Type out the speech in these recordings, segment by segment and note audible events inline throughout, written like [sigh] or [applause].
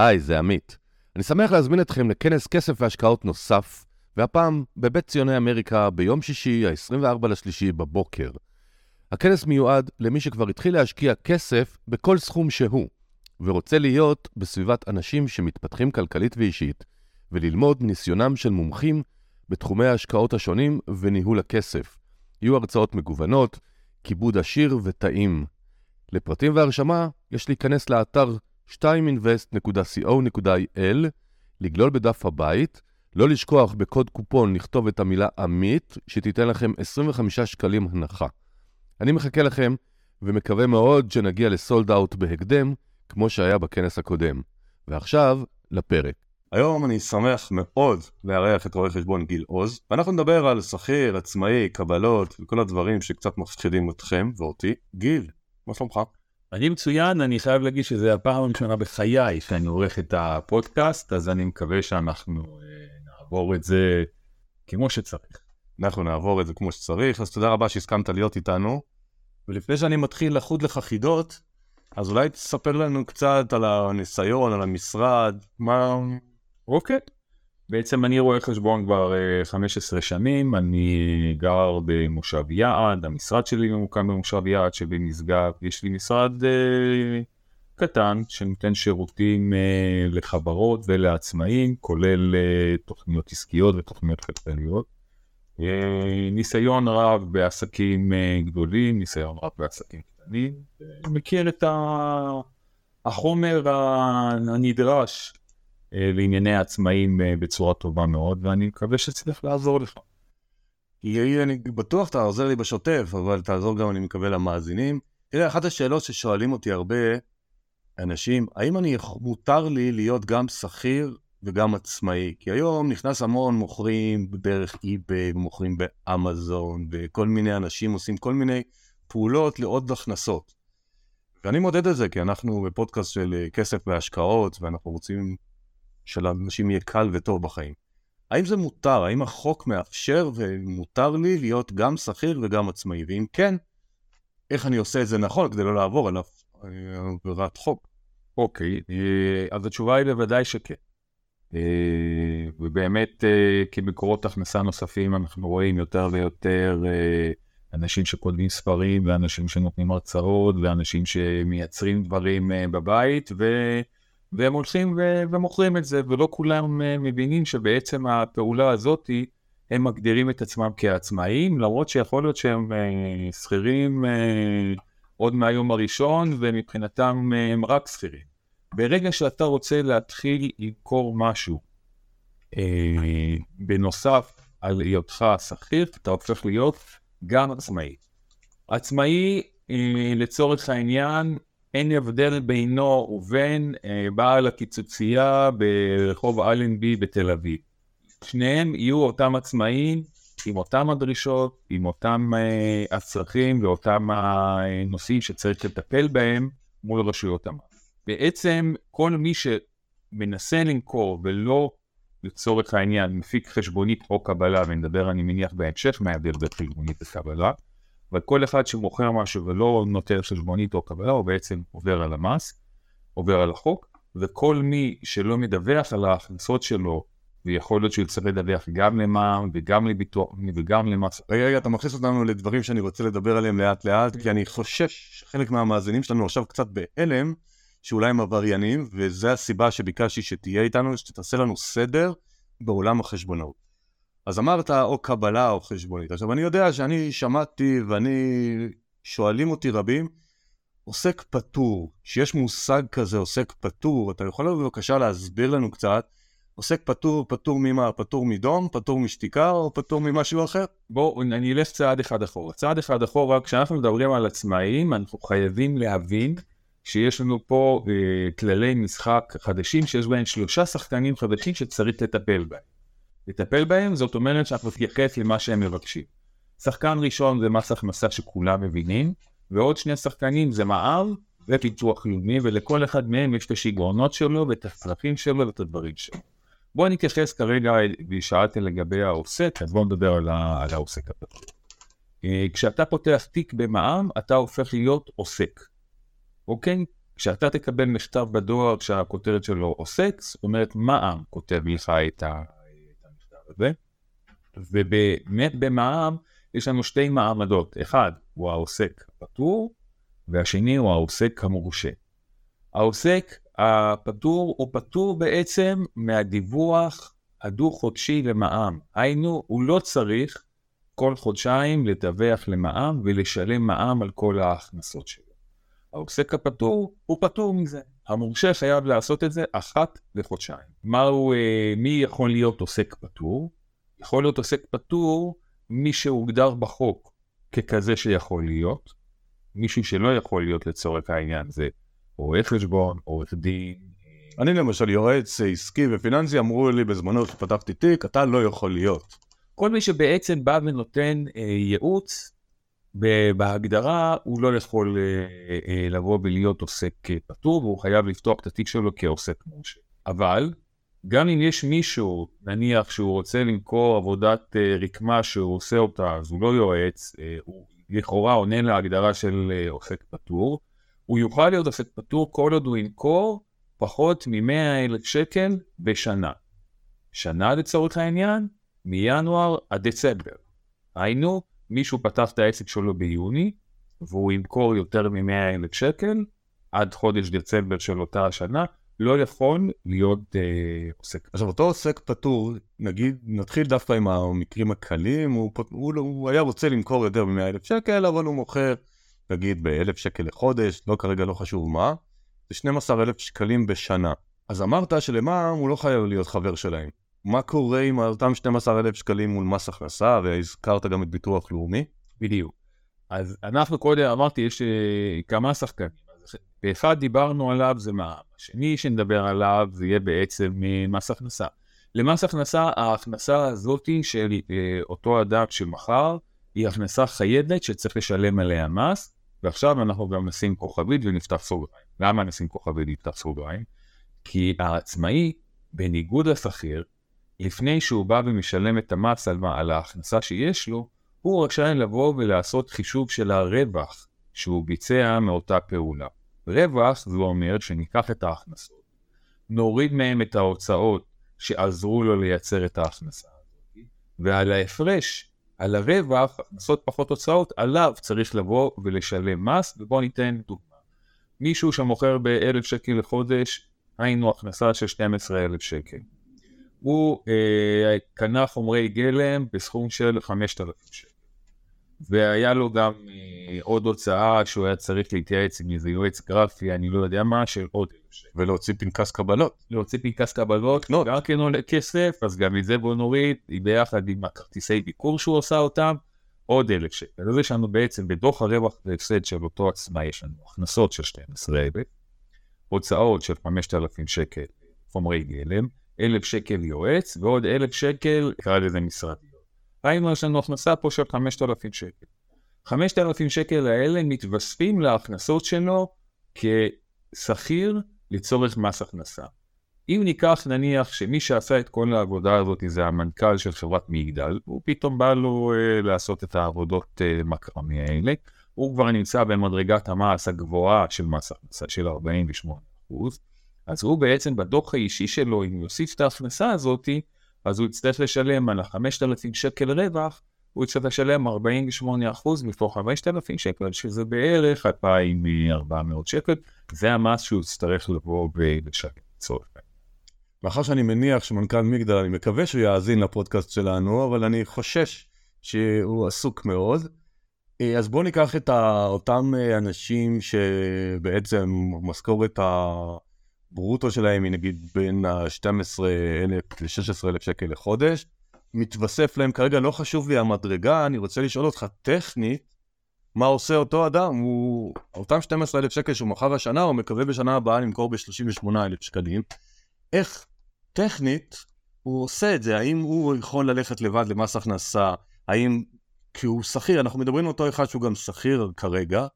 היי, זה עמית. אני שמח להזמין אתכם לכנס כסף והשקעות נוסף, והפעם בבית ציוני אמריקה ביום שישי, ה-24 לשלישי בבוקר. הכנס מיועד למי שכבר התחיל להשקיע כסף בכל סכום שהוא, ורוצה להיות בסביבת אנשים שמתפתחים כלכלית ואישית, וללמוד מניסיונם של מומחים בתחומי ההשקעות השונים וניהול הכסף. יהיו הרצאות מגוונות, כיבוד עשיר וטעים. לפרטים והרשמה יש להיכנס לאתר 2invest.co.il, לגלול בדף הבית, לא לשכוח בקוד קופון לכתוב את המילה עמית, שתיתן לכם 25 שקלים הנחה. אני מחכה לכם, ומקווה מאוד שנגיע לסולד אאוט בהקדם, כמו שהיה בכנס הקודם. ועכשיו, לפרק. היום אני שמח מאוד לארח את רואה חשבון גיל עוז, ואנחנו נדבר על שכיר, עצמאי, קבלות וכל הדברים שקצת מפחידים אתכם ואותי. גיל, מה שלומך? אני מצוין, אני חייב להגיד שזה הפעם הראשונה בחיי שאני עורך את הפודקאסט, אז אני מקווה שאנחנו אה, נעבור את זה כמו שצריך. אנחנו נעבור את זה כמו שצריך, אז תודה רבה שהסכמת להיות איתנו. ולפני שאני מתחיל לחוד לך חידות, אז אולי תספר לנו קצת על הניסיון, על המשרד, מה... אוקיי. בעצם אני רואה חשבון כבר uh, 15 שנים, אני גר במושב יעד, המשרד שלי ממוקם במושב יעד שבמשגב, יש לי משרד uh, קטן שנותן שירותים uh, לחברות ולעצמאים, כולל uh, תוכניות עסקיות ותוכניות כלכליות. Uh, ניסיון רב בעסקים uh, גדולים, ניסיון רב בעסקים קטנים, מכיר את החומר הנדרש אה, לענייני העצמאים אה, בצורה טובה מאוד, ואני מקווה שצריך לעזור לך. יאיר, אני בטוח אתה עוזר לי בשוטף, אבל תעזור גם, אני מקווה, למאזינים. תראה, אחת השאלות ששואלים אותי הרבה אנשים, האם אני, מותר לי להיות גם שכיר וגם עצמאי? כי היום נכנס המון מוכרים דרך eBay, מוכרים באמזון, וכל מיני אנשים עושים כל מיני פעולות לעוד הכנסות. ואני מודד את זה, כי אנחנו בפודקאסט של אה, כסף והשקעות, ואנחנו רוצים שלאנשים יהיה קל וטוב בחיים. האם זה מותר? האם החוק מאפשר ומותר לי להיות גם שכיר וגם עצמאי? ואם כן, איך אני עושה את זה נכון כדי לא לעבור עליו אה, עבירת חוק? אוקיי, אה, אז התשובה היא בוודאי שכן. אה, ובאמת כמקורות הכנסה נוספים אנחנו רואים יותר ויותר אנשים שכותבים ספרים ואנשים שנותנים הרצאות ואנשים שמייצרים דברים בבית ו... והם הולכים ו- ומוכרים את זה, ולא כולם uh, מבינים שבעצם הפעולה הזאתי, הם מגדירים את עצמם כעצמאים, למרות שיכול להיות שהם uh, שכירים uh, עוד מהיום הראשון, ומבחינתם הם רק שכירים. ברגע שאתה רוצה להתחיל למכור משהו, בנוסף על היותך שכיר, אתה הופך להיות גם עצמאי. עצמאי, לצורך העניין, אין הבדל בינו ובין אה, בעל הקיצוצייה ברחוב אלנבי בתל אביב. שניהם יהיו אותם עצמאים עם אותם הדרישות, עם אותם אה, הצרכים ואותם הנושאים שצריך לטפל בהם מול רשויות המס. בעצם כל מי שמנסה למכור ולא לצורך העניין מפיק חשבונית או קבלה, ונדבר אני מניח בהמשך מה ההבדל בין חשבונית וקבלה, אבל כל אחד שמוכר משהו ולא נותן חשבונית או קבלה, הוא בעצם עובר על המס, עובר על החוק, וכל מי שלא מדווח על ההכנסות שלו, ויכול להיות שהוא יצטרך לדווח גם למע"מ וגם לביטוח וגם למס. רגע, רגע, אתה מכניס אותנו לדברים שאני רוצה לדבר עליהם לאט לאט, כי אני חושש שחלק מהמאזינים שלנו עכשיו קצת בהלם, שאולי הם עבריינים, וזו הסיבה שביקשתי שתהיה איתנו, שתעשה לנו סדר בעולם החשבונאות. אז אמרת או קבלה או חשבונית. עכשיו אני יודע שאני שמעתי ואני, שואלים אותי רבים, עוסק פטור, שיש מושג כזה עוסק פטור, אתה יכול בבקשה להסביר לנו קצת, עוסק פטור, פטור ממה? פטור מדום, פטור משתיקה או פטור ממשהו אחר? בואו אני אלך צעד אחד אחורה. צעד אחד אחורה, כשאנחנו מדברים על עצמאים, אנחנו חייבים להבין שיש לנו פה אה, כללי משחק חדשים שיש בהם שלושה שחקנים חדשים שצריך לטפל בהם. לטפל בהם, זאת אומרת שאנחנו נתייחס למה שהם מבקשים. שחקן ראשון זה מס הכנסה שכולם מבינים, ועוד שני שחקנים זה מע"ר ופיתוח לאומי, ולכל אחד מהם יש את השיגעונות שלו ואת הצרכים שלו ואת הדברים שלו. בואו נתייחס כרגע, ושאלתם לגבי העוסק, אז בואו נדבר על, על העוסק הפתוח. אה, כשאתה פותח תיק במע"מ, אתה הופך להיות עוסק, אוקיי? כשאתה תקבל מכתב בדואר שהכותרת שלו עוסק, זאת אומרת מע"מ כותב לך את המכתב הזה. ובאמת במע"מ יש לנו שתי מעמדות, אחד הוא העוסק הפטור והשני הוא העוסק המורשה. העוסק הפטור הוא פטור בעצם מהדיווח הדו-חודשי למע"מ, היינו הוא לא צריך כל חודשיים לדווח למע"מ ולשלם מע"מ על כל ההכנסות שלו. העוסק הפטור הוא פטור מזה. המורשה חייב לעשות את זה אחת לחודשיים. מהו, אה, מי יכול להיות עוסק פטור? יכול להיות עוסק פטור מי שהוגדר בחוק ככזה שיכול להיות, מישהו שלא יכול להיות לצורך העניין זה רואה חשבון, עורך דין. אני למשל יועץ עסקי ופיננסי, אמרו לי בזמנו שפתחתי תיק, אתה לא יכול להיות. כל מי שבעצם בא ונותן אה, ייעוץ, בהגדרה הוא לא יכול אה, אה, לבוא ולהיות עוסק פטור, והוא חייב לפתוח את התיק שלו כעוסק מורשה. אבל גם אם יש מישהו, נניח שהוא רוצה למכור עבודת אה, רקמה שהוא עושה אותה, אז הוא לא יועץ, אה, הוא לכאורה עונה להגדרה של אה, עוסק פטור, הוא יוכל להיות עוסק פטור כל עוד הוא ימכור פחות מ-100 אלף שקל בשנה. שנה לצורך העניין, מינואר עד דצמבר. היינו, מישהו פתח את העסק שלו ביוני, והוא ימכור יותר מ-100 אלף שקל עד חודש דצמבר של אותה השנה, לא יכול להיות אה, עוסק. עכשיו אותו עוסק פטור, נגיד, נתחיל דווקא עם המקרים הקלים, הוא, הוא, הוא היה רוצה למכור יותר מ-100 אלף שקל, אבל הוא מוכר, נגיד, ב-1,000 שקל לחודש, לא כרגע לא חשוב מה, זה 12 אלף שקלים בשנה. אז אמרת שלמע"מ הוא לא חייב להיות חבר שלהם. מה קורה עם אותם 12 אלף שקלים מול מס הכנסה, והזכרת גם את ביטוח לאומי? בדיוק. אז אנחנו קודם, אמרתי, יש אה, כמה שחקנים. ואחד דיברנו עליו זה מע"מ, השני שנדבר עליו זה יהיה בעצם מס הכנסה. למס הכנסה, ההכנסה הזאתי של אה, אותו אדם שמכר, היא הכנסה חייבת שצריך לשלם עליה מס, ועכשיו אנחנו גם נשים כוכבית ונפתח סוגריים. למה נשים כוכבית ונפתח סוגריים? כי העצמאי, בניגוד לשכיר, לפני שהוא בא ומשלם את המס על, על ההכנסה שיש לו, הוא רשאי לבוא ולעשות חישוב של הרווח שהוא ביצע מאותה פעולה. רווח זה אומר שניקח את ההכנסות, נוריד מהם את ההוצאות שעזרו לו לייצר את ההכנסה הזאת, ועל ההפרש, על הרווח, הכנסות פחות הוצאות, עליו צריך לבוא ולשלם מס, ובואו ניתן דוגמה. מישהו שמוכר ב-1,000 שקל לחודש, היינו הכנסה של 12,000 שקל. הוא אה, קנה חומרי גלם בסכום של 5,000 שקל. והיה לו גם אה, עוד הוצאה שהוא היה צריך להתייעץ עם איזה יועץ גרפי, אני לא יודע מה, של עוד אלף שקל. ולהוציא פנקס קבלות. להוציא פנקס קבלות, לא. גם כן עולה כסף, אז גם את זה בוא נוריד, ביחד עם הכרטיסי ביקור שהוא עושה אותם, עוד אלף שקל. אז יש לנו בעצם בדוח הרווח והפסד של אותו עצמאי, יש לנו הכנסות של 12 אלף, הוצאות של 5,000 שקל חומרי גלם, אלף שקל יועץ, ועוד אלף שקל, נקרא לזה משרדי. ראינו יש לנו הכנסה פה של 5,000 שקל. 5,000 שקל האלה מתווספים להכנסות שלו כשכיר לצורך מס הכנסה. אם ניקח נניח שמי שעשה את כל העבודה הזאת זה המנכ"ל של חברת מגדל, הוא פתאום בא לו אה, לעשות את העבודות אה, מקרמי האלה, הוא כבר נמצא במדרגת המס הגבוהה של מס הכנסה של 48 אז הוא בעצם בדוח האישי שלו, אם יוסיף את ההכנסה הזאתי, אז הוא יצטרך לשלם על ה-5,000 שקל רווח, הוא יצטרך לשלם 48% מתוך 5,000 שקל, שזה בערך 2,400 שקל, זה המס שהוא יצטרך לבוא ולשלם לצורך מאחר שאני מניח שמנכ"ל מגדל, אני מקווה שהוא יאזין לפודקאסט שלנו, אבל אני חושש שהוא עסוק מאוד. אז בואו ניקח את אותם אה, אנשים שבעצם משכורת ה... הברוטו שלהם היא נגיד בין ה-12,000 ל-16,000 שקל לחודש. מתווסף להם כרגע, לא חשוב לי המדרגה, אני רוצה לשאול אותך טכנית, מה עושה אותו אדם? הוא, אותם 12,000 שקל שהוא מכר השנה, הוא מקווה בשנה הבאה למכור ב-38,000 שקלים. איך טכנית הוא עושה את זה? האם הוא יכול ללכת לבד למס הכנסה? האם כי הוא שכיר, אנחנו מדברים על אותו אחד שהוא גם שכיר כרגע,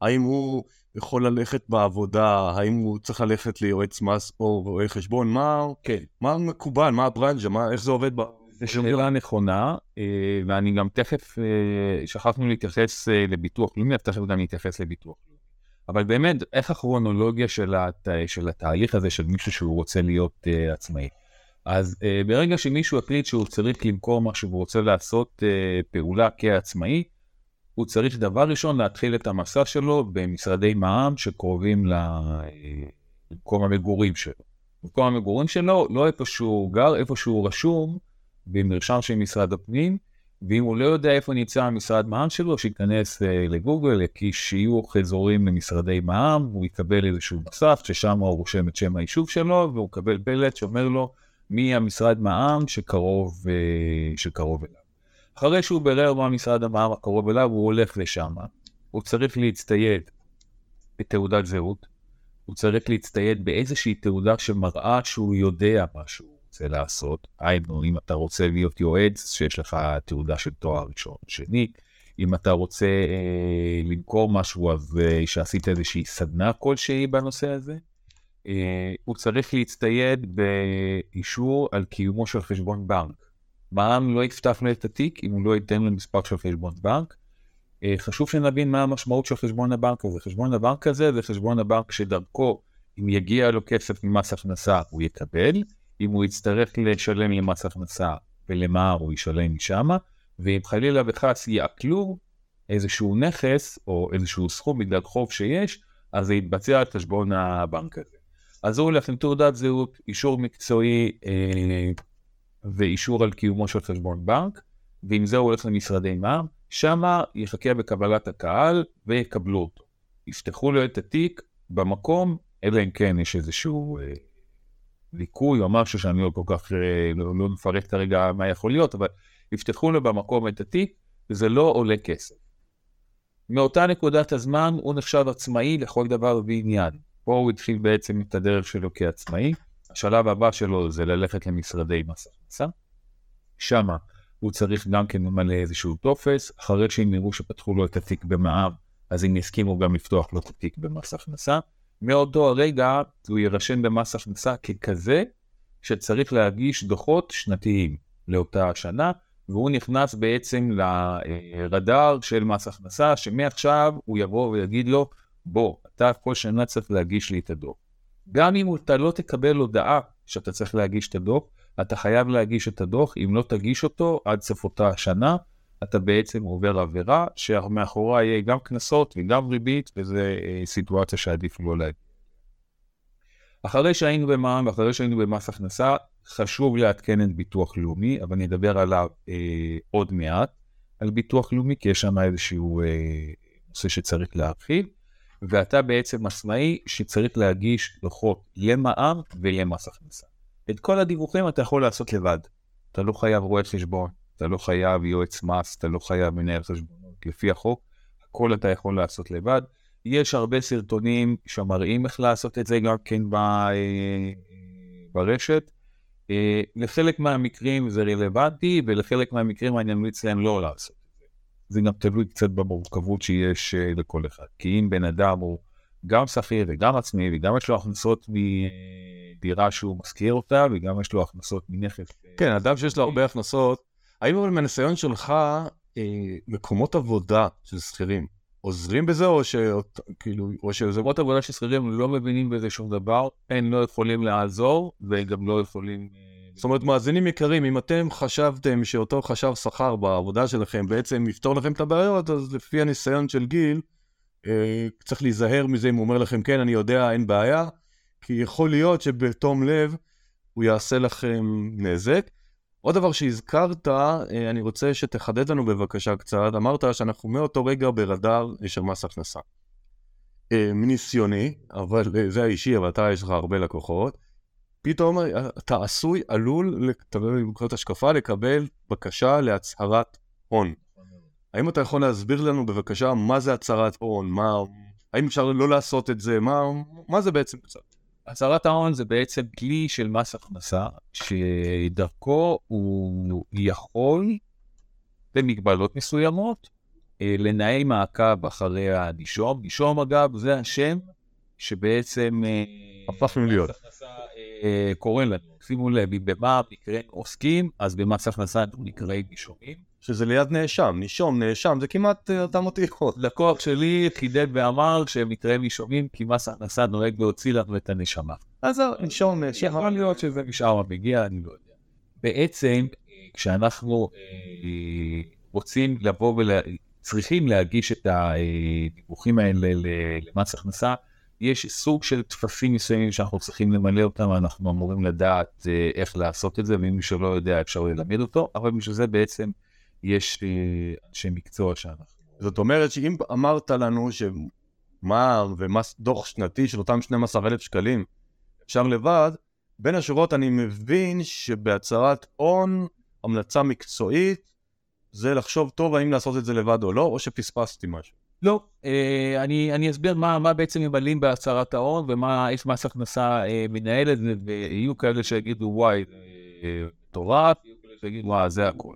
האם הוא יכול ללכת בעבודה, האם הוא צריך ללכת ליועץ מס או רואה חשבון, מה, כן. מה מקובל, מה הברנז'ה, מה, איך זה עובד ב... זו שאלה נכונה, אה, ואני גם תכף, אה, שכחנו להתייחס אה, לביטוח לאומי, אז תכף גם נתייחס לביטוח לאומי. אבל באמת, איך הכרונולוגיה של, הת... של התהליך הזה של מישהו שהוא רוצה להיות uh, עצמאי? אז uh, ברגע שמישהו החליט שהוא צריך למכור משהו והוא רוצה לעשות uh, פעולה כעצמאי, הוא צריך דבר ראשון להתחיל את המסע שלו במשרדי מע"מ שקרובים למקום המגורים שלו. מקום המגורים שלו, לא איפה שהוא גר, איפה שהוא רשום במרשם של משרד הפנים, ואם הוא לא יודע איפה נמצא המשרד מע"מ שלו, שייכנס uh, לגוגל, יקיש שיוך אזורים למשרדי מע"מ, הוא יקבל איזשהו נוסף, ששם הוא רושם את שם היישוב שלו, והוא מקבל פלט שאומר לו מי המשרד מע"מ שקרוב, uh, שקרוב אליו. אחרי שהוא בירר מה משרד המע"מ הקרוב אליו, הוא הולך לשם. הוא צריך להצטייד בתעודת זהות, הוא צריך להצטייד באיזושהי תעודה שמראה שהוא יודע מה שהוא רוצה לעשות. היינו, אם אתה רוצה להיות יועץ, שיש לך תעודה של תואר ראשון, שני. אם אתה רוצה אה, למכור משהו, אז אה, שעשית איזושהי סדנה כלשהי בנושא הזה. אה, הוא צריך להצטייד באישור על קיומו של חשבון בנק. מע"מ לא יפתח את התיק אם הוא לא ייתן לו מספר של חשבון בנק. אה, חשוב שנבין מה המשמעות של חשבון הבנק הזה. חשבון הבנק הזה זה חשבון הבנק שדרכו, אם יגיע לו כסף ממס הכנסה, הוא יקבל, אם הוא יצטרך לשלם למס הכנסה ולמע"ר, הוא ישלם משמה, ואם חלילה וחס יעקלו איזשהו נכס או איזשהו סכום בגלל חוב שיש, אז זה יתבצע על חשבון הבנק הזה. אז הוא הולך עם תעודת זהות, אישור מקצועי אה, ואישור על קיומו של חשבון בנק, ועם זה הוא הולך למשרדי מע"מ, שמה יחכה בקבלת הקהל ויקבלו אותו. יפתחו לו את התיק במקום, אלא אם כן יש איזשהו אה, ליקוי או משהו שאני לא כל כך, אה, לא, לא מפרט כרגע מה יכול להיות, אבל יפתחו לו במקום את התיק, וזה לא עולה כסף. מאותה נקודת הזמן הוא נחשב עצמאי לכל דבר ועניין. פה הוא התחיל בעצם את הדרך שלו כעצמאי. השלב הבא שלו זה ללכת למשרדי מס הכנסה. שמה הוא צריך גם כן למלא איזשהו טופס, אחרי שהם יראו שפתחו לו את התיק במע"מ, אז הם יסכימו גם לפתוח לו את התיק במס הכנסה. מאותו הרגע הוא יירשם במס הכנסה ככזה שצריך להגיש דוחות שנתיים לאותה השנה, והוא נכנס בעצם לרדאר של מס הכנסה, שמעכשיו הוא יבוא ויגיד לו, בוא, אתה כל שנה צריך להגיש לי את הדוח. גם אם אתה לא תקבל הודעה שאתה צריך להגיש את הדוח, אתה חייב להגיש את הדוח, אם לא תגיש אותו עד סוף אותה השנה, אתה בעצם עובר עבירה שמאחורה יהיה גם קנסות וגם ריבית, וזו אה, סיטואציה שעדיף לא להגיד. אחרי שהיינו במע"מ ואחרי שהיינו במס הכנסה, חשוב לעדכן את ביטוח לאומי, אבל נדבר עליו אה, עוד מעט, על ביטוח לאומי, כי יש שם איזשהו אה, נושא שצריך להרחיב. ואתה בעצם עצמאי שצריך להגיש דוחות למע"מ ולמס הכנסה. את כל הדיווחים אתה יכול לעשות לבד. אתה לא חייב רואה חשבון, אתה לא חייב יועץ מס, אתה לא חייב מנהל חשבונות. לפי החוק, הכל אתה יכול לעשות לבד. יש הרבה סרטונים שמראים איך לעשות את זה גם כן ב... ברשת. אה, לחלק מהמקרים זה רלוונטי, ולחלק מהמקרים אני ממליץ להם לא לעשות. זה גם תלוי קצת במורכבות שיש אה, לכל אחד. כי אם בן אדם הוא גם שכיר וגם עצמי, וגם יש לו הכנסות מדירה שהוא משכיר אותה, וגם יש לו הכנסות מנכס. אה, כן, אדם שיש לו הרבה הכנסות, האם אבל מהניסיון שלך, אה, מקומות עבודה של שכירים, עוזרים בזה, או שכאילו, או שזה... מקומות עבודה של שכירים לא מבינים בזה שום דבר, הם לא יכולים לעזור, וגם לא יכולים... זאת אומרת, מאזינים יקרים, אם אתם חשבתם שאותו חשב שכר בעבודה שלכם בעצם יפתור לכם את הבעיות, אז לפי הניסיון של גיל, אה, צריך להיזהר מזה אם הוא אומר לכם, כן, אני יודע, אין בעיה, כי יכול להיות שבתום לב הוא יעשה לכם נזק. עוד דבר שהזכרת, אה, אני רוצה שתחדד לנו בבקשה קצת, אמרת שאנחנו מאותו רגע ברדאר של מס הכנסה. אה, מניסיוני, אבל אה, זה האישי, אבל אתה יש לך הרבה לקוחות. פתאום אתה עשוי, עלול, בנקודת השקפה, לקבל בקשה להצהרת הון. האם אתה יכול להסביר לנו בבקשה מה זה הצהרת הון? מה, האם אפשר לא לעשות את זה? מה, מה זה בעצם קצת? הצהרת ההון זה בעצם כלי של מס הכנסה, שדרכו הוא יכול, במגבלות מסוימות, אה, לנהל מעקב אחרי הנישום. נישום אגב זה השם שבעצם אה, הפכנו להיות. אה, קורא לנו. שימו לב, אם במע"מ נקראים עוסקים, אז במס הכנסה אנחנו נקראים נישומים. שזה ליד נאשם, נישום, נאשם, זה כמעט אה, אותם אותיות. לקוח שלי חידד ואמר שמקרה נישומים כי מס הכנסה נוהג להוציא לנו את הנשמה. אז זהו, נישום, נאשם. יכול להיות שזה נשאר המגיע, אני לא יודע. בעצם, כשאנחנו אה, רוצים לבוא ול... צריכים להגיש את הדיווחים האלה למס הכנסה, יש סוג של טפסים מסוימים שאנחנו צריכים למלא אותם, אנחנו אמורים לדעת אה, איך לעשות את זה, ומי שלא יודע אפשר ללמד אותו, אבל בשביל זה בעצם יש אה, אנשי מקצוע שאנחנו... זאת אומרת שאם אמרת לנו שמע"מ ומס דוח שנתי של אותם 12,000 שקלים אפשר לבד, בין השורות אני מבין שבהצהרת הון, המלצה מקצועית, זה לחשוב טוב האם לעשות את זה לבד או לא, או שפספסתי משהו. לא, אה, אני, אני אסביר מה, מה בעצם ממלאים בהצהרת ההון ומה, איך מס הכנסה אה, מנהל את זה, ויהיו כאלה שיגידו וואי, אה, מטורף, שיגידו וואי, זה הכל.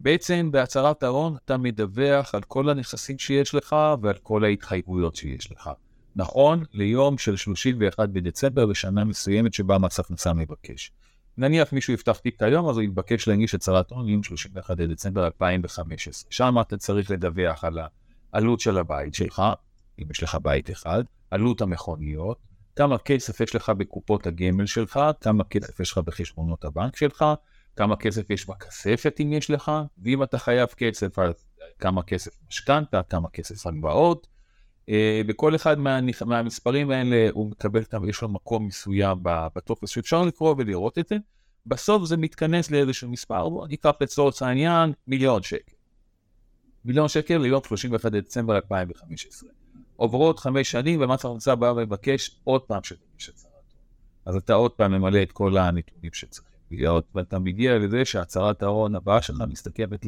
בעצם בהצהרת ההון אתה מדווח על כל הנכסים שיש לך ועל כל ההתחייבויות שיש לך. נכון ליום של 31 בדצמבר לשנה מסוימת שבה מס הכנסה מבקש. נניח מישהו יפתח תיק היום, אז הוא יתבקש להגיש הצהרת הון ליום 31 בדצמבר 2015. שם אתה צריך לדווח על העלות של הבית שלך, אם יש לך בית אחד, עלות המכוניות, כמה כסף יש לך בקופות הגמל שלך, כמה כסף יש לך בחשבונות הבנק שלך, כמה כסף יש בכספת אם יש לך, ואם אתה חייב כסף, אז כמה כסף משכנתה, כמה כסף הלוואות. אה, בכל אחד מה, מהמספרים האלה הוא מקבל, יש לו מקום מסוים בטופס שאפשר לקרוא ולראות את זה. בסוף זה מתכנס לאיזשהו מספר, בוא ניקח לצורך העניין מיליון שקל. מיליון שקל ליום 31 דצמבר 2015. עוברות חמש שנים ומס הכנסה בא ומבקש עוד פעם שתגיש הצהרת אז אתה עוד פעם ממלא את כל הנתונים שצריכים להיות, ואתה מגיע לזה שהצהרת ההון הבאה שלך מסתכמת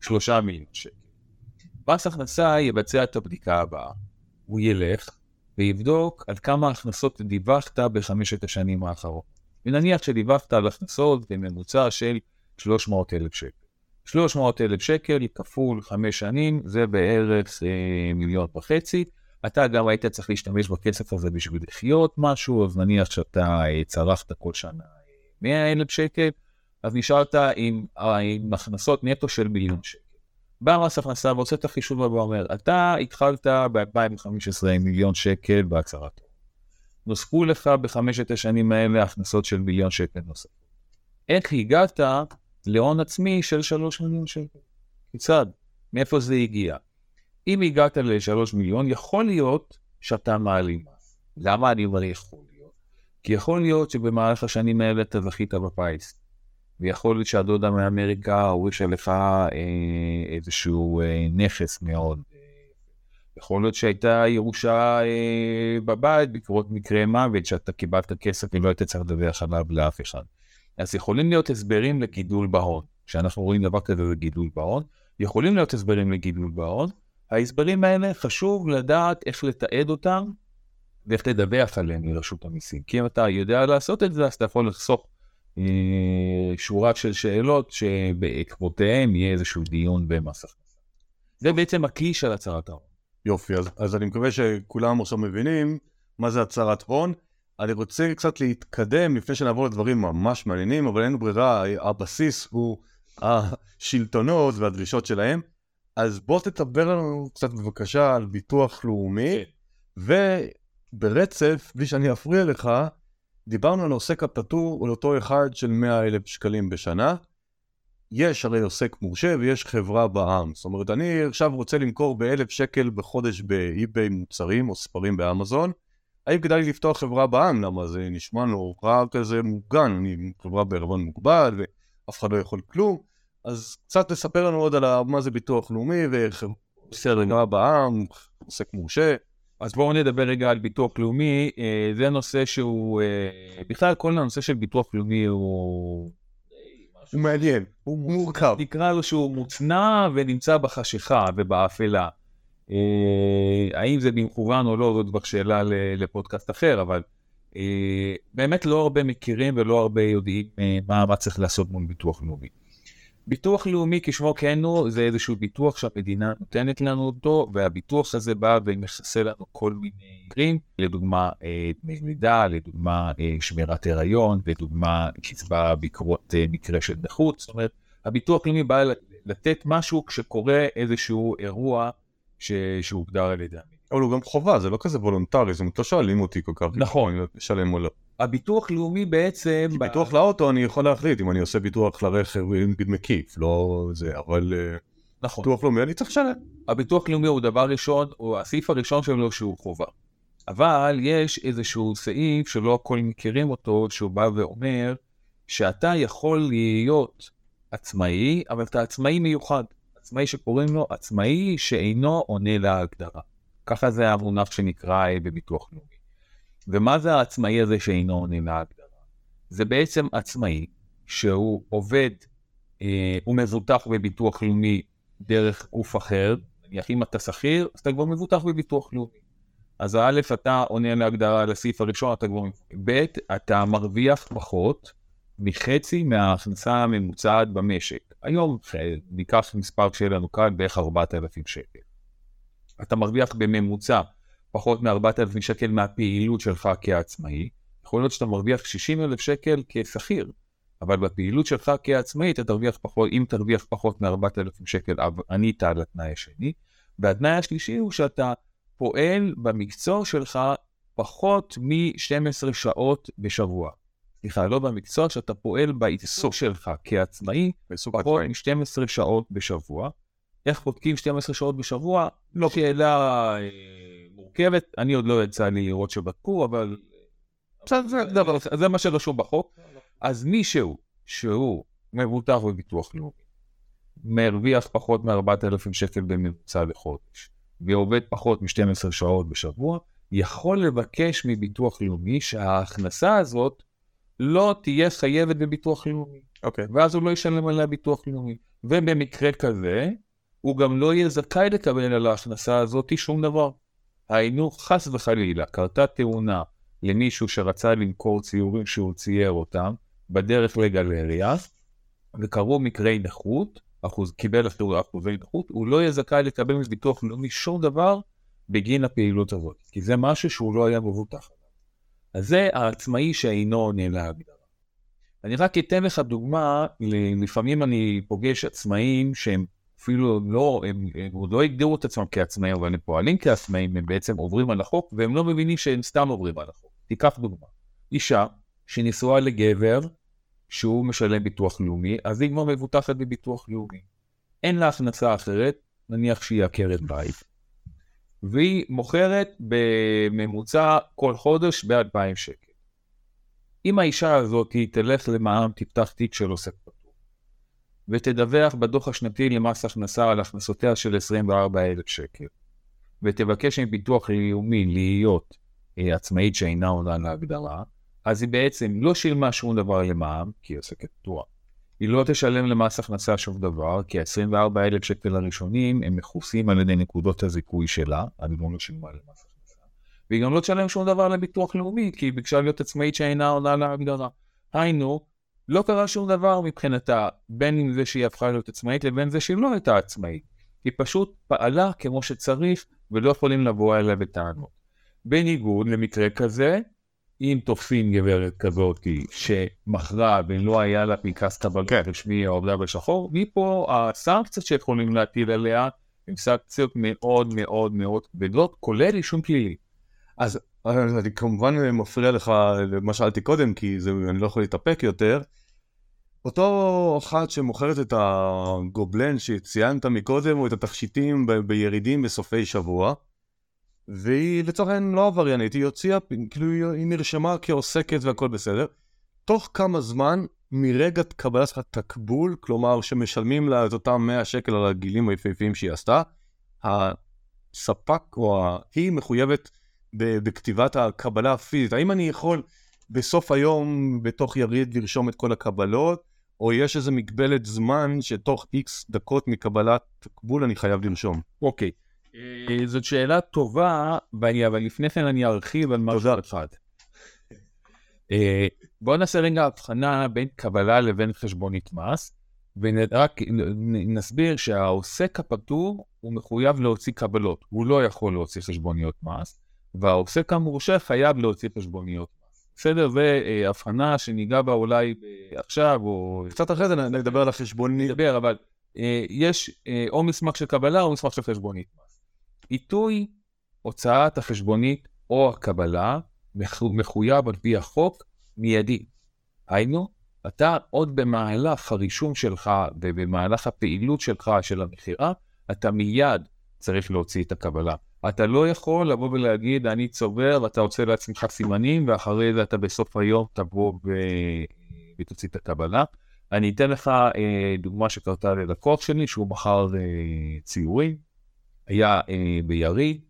לשלושה מיליון שקל. מס הכנסה יבצע את הבדיקה הבאה. הוא ילך ויבדוק על כמה הכנסות דיווחת בחמשת השנים האחרות. ונניח שדיווחת על הכנסות בממוצע של 300 אלף שקל. 300 אלף שקל כפול חמש שנים זה בערך אה, מיליון וחצי. אתה גם היית צריך להשתמש בכסף הזה בשביל לחיות משהו, אז נניח שאתה אה, צרכת כל שנה 100 אה, אלף שקל, אז נשארת עם, אה, עם הכנסות נטו של מיליון שקל. בא מס הכנסה ועושה את החישוב ואומר, אתה התחלת ב-2015 עם מיליון שקל בהצהרת נוספו לך בחמשת השנים האלה הכנסות של מיליון שקל נוסף. איך הגעת להון עצמי של שלוש מיליון שקל? כיצד? מאיפה זה הגיע? אם הגעת לשלוש מיליון, יכול להיות שאתה מעלים מס. למה אני אומר יכול להיות? כי יכול להיות שבמהלך השנים האלה אתה זכית בפיס. ויכול להיות שהדודה מאמריקה הורישה לך אה, איזשהו אה, נכס מאוד. יכול להיות שהייתה ירושה אה, בבית בקרות מקרה מוות שאתה קיבלת כסף ולא היית צריך לדווח עליו לאף אחד. אז יכולים להיות הסברים לגידול בהון. כשאנחנו רואים דבר כזה זה גידול בהון, יכולים להיות הסברים לגידול בהון. ההסברים האלה חשוב לדעת איך לתעד אותם ואיך לדווח עליהם לרשות המיסים. כי אם אתה יודע לעשות את זה אז אתה יכול לחסוך אה, שורה של שאלות שבעקבותיהם יהיה איזשהו דיון במס הכנסה. זה בעצם הכלי של הצהרת ההון. יופי, אז, אז אני מקווה שכולם עכשיו מבינים מה זה הצהרת הון. אני רוצה קצת להתקדם לפני שנעבור לדברים ממש מעניינים, אבל אין ברירה, הבסיס הוא השלטונות והדרישות שלהם. אז בוא תדבר לנו קצת בבקשה על ביטוח לאומי, וברצף, בלי שאני אפריע לך, דיברנו על עוסק הפטור, על אותו אחד של 100 אלף שקלים בשנה. יש הרי עוסק מורשה ויש חברה בעם. זאת אומרת, אני עכשיו רוצה למכור באלף שקל בחודש באי-ביי מוצרים או ספרים באמזון. האם כדאי לי לפתוח חברה בעם? למה זה נשמע נורא כזה מוגן, אני חברה בערבון מוגבל ואף אחד לא יכול כלום. אז קצת תספר לנו עוד על מה זה ביטוח לאומי וחברה בעם, עוסק מורשה. אז בואו נדבר רגע על ביטוח לאומי, אה, זה נושא שהוא, אה, בכלל כל הנושא של ביטוח לאומי הוא... הוא מעניין, הוא מורכב. נקרא לו שהוא מוצנע ונמצא בחשיכה ובאפלה. אה, האם זה במכוון או לא, זאת כבר שאלה לפודקאסט אחר, אבל באמת לא הרבה מכירים ולא הרבה יודעים מה צריך לעשות מול ביטוח לאומי. ביטוח לאומי כשמו כן הוא, זה איזשהו ביטוח שהמדינה נותנת לנו אותו, והביטוח הזה בא ומכסה לנו כל מיני מקרים, לדוגמה אה, דמי לידה, לדוגמה אה, שמירת הריון, לדוגמה קצבה בעקבות אה, מקרה של נכות, זאת אומרת, הביטוח לאומי בא לתת משהו כשקורה איזשהו אירוע ש... שהוגדר על ידי המדינה. אבל הוא גם חובה, זה לא כזה וולונטרי, זאת אומרת, לא שואלים אותי כל כך. נכון. אם לשלם או לא. הביטוח לאומי בעצם... כי ביטוח לאוטו אני יכול להחליט אם אני עושה ביטוח לרכב, נגיד מקיף, לא זה, אבל אה, נכון. ביטוח לאומי אני צריך לשלם. הביטוח לאומי הוא דבר ראשון, הוא הסעיף הראשון שלו שהוא חובה. אבל יש איזשהו סעיף שלא הכל מכירים אותו, שהוא בא ואומר שאתה יכול להיות עצמאי, אבל אתה עצמאי מיוחד. עצמאי שקוראים לו עצמאי שאינו עונה להגדרה. ככה זה המונח שנקרא בביטוח לאומי. ומה זה העצמאי הזה שאינו עונה להגדרה? זה בעצם עצמאי שהוא עובד, אה, הוא מבוטח בביטוח לאומי דרך גוף אחר, נניח אם אתה שכיר, אז אתה כבר מבוטח בביטוח לאומי. אז א', אתה עונה להגדרה לסעיף הראשון, אתה כבר... ב', אתה מרוויח פחות מחצי מההכנסה הממוצעת במשק. היום ניקח מספר שיהיה לנו כאן בערך 4,000 שקל. אתה מרוויח בממוצע פחות מ-4,000 שקל מהפעילות שלך כעצמאי. יכול להיות שאתה מרוויח 60,000 שקל כשכיר, אבל בפעילות שלך כעצמאי אתה תרוויח פחות, אם תרוויח פחות מ-4,000 שקל, ענית על התנאי השני. והתנאי השלישי הוא שאתה פועל במקצוע שלך פחות מ-12 שעות בשבוע. סליחה, לא במקצוע, שאתה פועל בעיסוק שלך כעצמאי, פחות מ-12 שעות בשבוע. איך בודקים 12 שעות בשבוע? לא שאלה אה, מורכבת, אני עוד לא יצא לי לראות שבדקו, אבל... בסדר, זה מה שרשום בחוק. אז מישהו שהוא מבוטח בביטוח לאומי, מרוויח פחות מ-4,000 שקל בממוצע לחודש, ועובד פחות מ-12 שעות בשבוע, יכול לבקש מביטוח לאומי שההכנסה הזאת לא תהיה חייבת בביטוח לאומי. אוקיי. ואז הוא לא ישלם עליה ביטוח לאומי. ובמקרה כזה, הוא גם לא יהיה זכאי לקבל על ההכנסה הזאת שום דבר. היינו, חס וחלילה, קרתה תאונה למישהו שרצה למכור ציורים שהוא צייר אותם בדרך לגלריה, וקרו מקרי נכות, אחוז, קיבל אפילו אחוזי נכות, הוא לא יהיה זכאי לקבל מביטוח לאומי שום דבר בגין הפעילות הזאת, כי זה משהו שהוא לא היה מבוטח. אז זה העצמאי שאינו עונה להגדרה. אני רק אתן לך דוגמה, לפעמים אני פוגש עצמאים שהם אפילו לא, הם, הם עוד לא הגדירו את עצמם כעצמאים, אבל הם פועלים כעצמאים, הם בעצם עוברים על החוק, והם לא מבינים שהם סתם עוברים על החוק. תיקח דוגמה, אישה שנשואה לגבר שהוא משלם ביטוח לאומי, אז היא כבר מבוטחת בביטוח לאומי. אין לה הכנסה אחרת, נניח שהיא עקרת בית, והיא מוכרת בממוצע כל חודש ב-2,000 שקל. אם האישה הזאת תלך למע"מ, תפתח תיק של עוסק פטור, ותדווח בדוח השנתי למס הכנסה על הכנסותיה של 24,000 שקל, ותבקש מביטוח לאומי להיות אה, עצמאית שאינה עונה להגדרה, אז היא בעצם לא שילמה שום דבר למע"מ, כי היא עוסקת פטורה. היא לא תשלם למס הכנסה שום דבר, כי ה-24,000 שקל הראשונים הם מכוסים על ידי נקודות הזיכוי שלה, אני לא שילמה למס הכנסה. והיא גם לא תשלם שום דבר לביטוח לאומי, כי היא ביקשה להיות עצמאית שאינה עונה להגדרה. היינו, לא קרה שום דבר מבחינתה, בין אם זה שהיא הפכה להיות עצמאית לבין זה שהיא לא הייתה עצמאית. היא פשוט פעלה כמו שצריך, ולא יכולים לבוא אליה בטענות. בניגוד למקרה כזה, אם תופסים גברת כזאת שמכרה ולא היה לה פנקס קבלות כן. רשמי או עובדה בשחור, מפה הסנקציות שיכולים להטיל עליה הן סנקציות מאוד מאוד מאוד כבדות, כולל אישום פלילי. אז אני כמובן מפריע לך למה שאלתי קודם, כי זה, אני לא יכול להתאפק יותר. אותו אחת שמוכרת את הגובלן שציינת מקודם, או את התכשיטים בירידים בסופי שבוע, והיא לצורך העניין לא עבריינית, היא הוציאה, כאילו היא נרשמה כעוסקת והכל בסדר. תוך כמה זמן מרגע קבלת התקבול, כלומר שמשלמים לה את אותם 100 שקל על הגילים היפהפיים שהיא עשתה, הספק או היא מחויבת בכתיבת הקבלה הפיזית. האם אני יכול בסוף היום בתוך יריד לרשום את כל הקבלות, או יש איזה מגבלת זמן שתוך איקס דקות מקבלת תקבול אני חייב לרשום? אוקיי. Okay. אה, זאת שאלה טובה, אבל לפני כן אני ארחיב על משהו אחד. אה, בואו נעשה רגע הבחנה בין קבלה לבין חשבונית מס, ורק נסביר שהעוסק הפטור הוא מחויב להוציא קבלות, הוא לא יכול להוציא חשבוניות מס, והעוסק המורשה חייב להוציא חשבוניות מס. בסדר? זה אה, שניגע בה אולי עכשיו, או... קצת אחרי זה נדבר על החשבונית. נדבר, אבל יש או מסמך של קבלה או מסמך של חשבונית מס. עיתוי הוצאת החשבונית או הקבלה מחויב על פי החוק מיידי. היינו, אתה עוד במהלך הרישום שלך ובמהלך הפעילות שלך של המכירה, אתה מיד צריך להוציא את הקבלה. אתה לא יכול לבוא ולהגיד, אני צובר, ואתה עושה לעצמך סימנים, ואחרי זה אתה בסוף היום תבוא ו... ותוציא את הקבלה. אני אתן לך אה, דוגמה שקרתה ללקוח שלי, שהוא מכר אה, ציורים, היה אה, ביריד,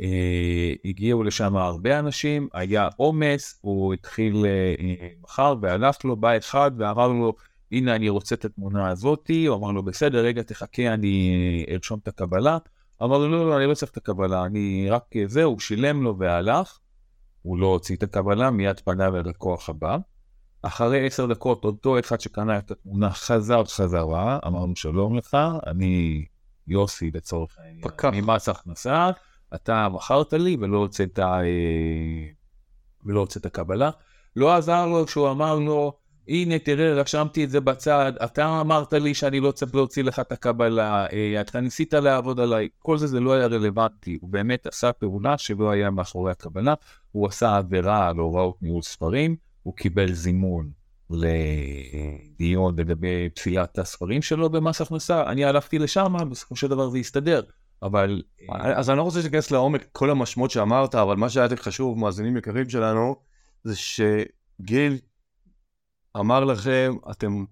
אה, הגיעו לשם הרבה אנשים, היה עומס, הוא התחיל אה, מחר והלך לו, בא אחד ואמר לו, הנה אני רוצה את התמונה הזאתי, הוא אמר לו, בסדר, רגע תחכה, אני ארשום את הקבלה. אמר לו, לא, לא, אני לא צריך את הקבלה, אני רק זה, הוא שילם לו והלך, הוא לא הוציא את הקבלה, מיד פנה ללקוח הבא. אחרי עשר דקות, אותו אחד שקנה את התמונה חזר חזרה, אמרנו שלום לך, אני יוסי לצורך העניין, ממס הכנסה, אתה מכרת לי ולא הוצאת, אה, ולא הוצאת קבלה. לא עזר לו כשהוא אמר לו, הנה תראה, רשמתי את זה בצד, אתה אמרת לי שאני לא צריך להוציא לך את הקבלה, אה, אתה ניסית לעבוד עליי, כל זה זה לא היה רלוונטי, הוא באמת עשה פעולה שלא היה מאחורי הקבלה, הוא עשה עבירה על הוראות ניהול ספרים, הוא קיבל זימון לדיון לגבי פסילת הספרים שלו במס הכנסה, אני הלכתי לשם, בסופו של דבר זה הסתדר. אבל... אז אני לא רוצה להיכנס לעומק כל המשמעות שאמרת, אבל מה שהיה יותר חשוב, מאזינים יקרים שלנו, זה שגיל אמר לכם, אתם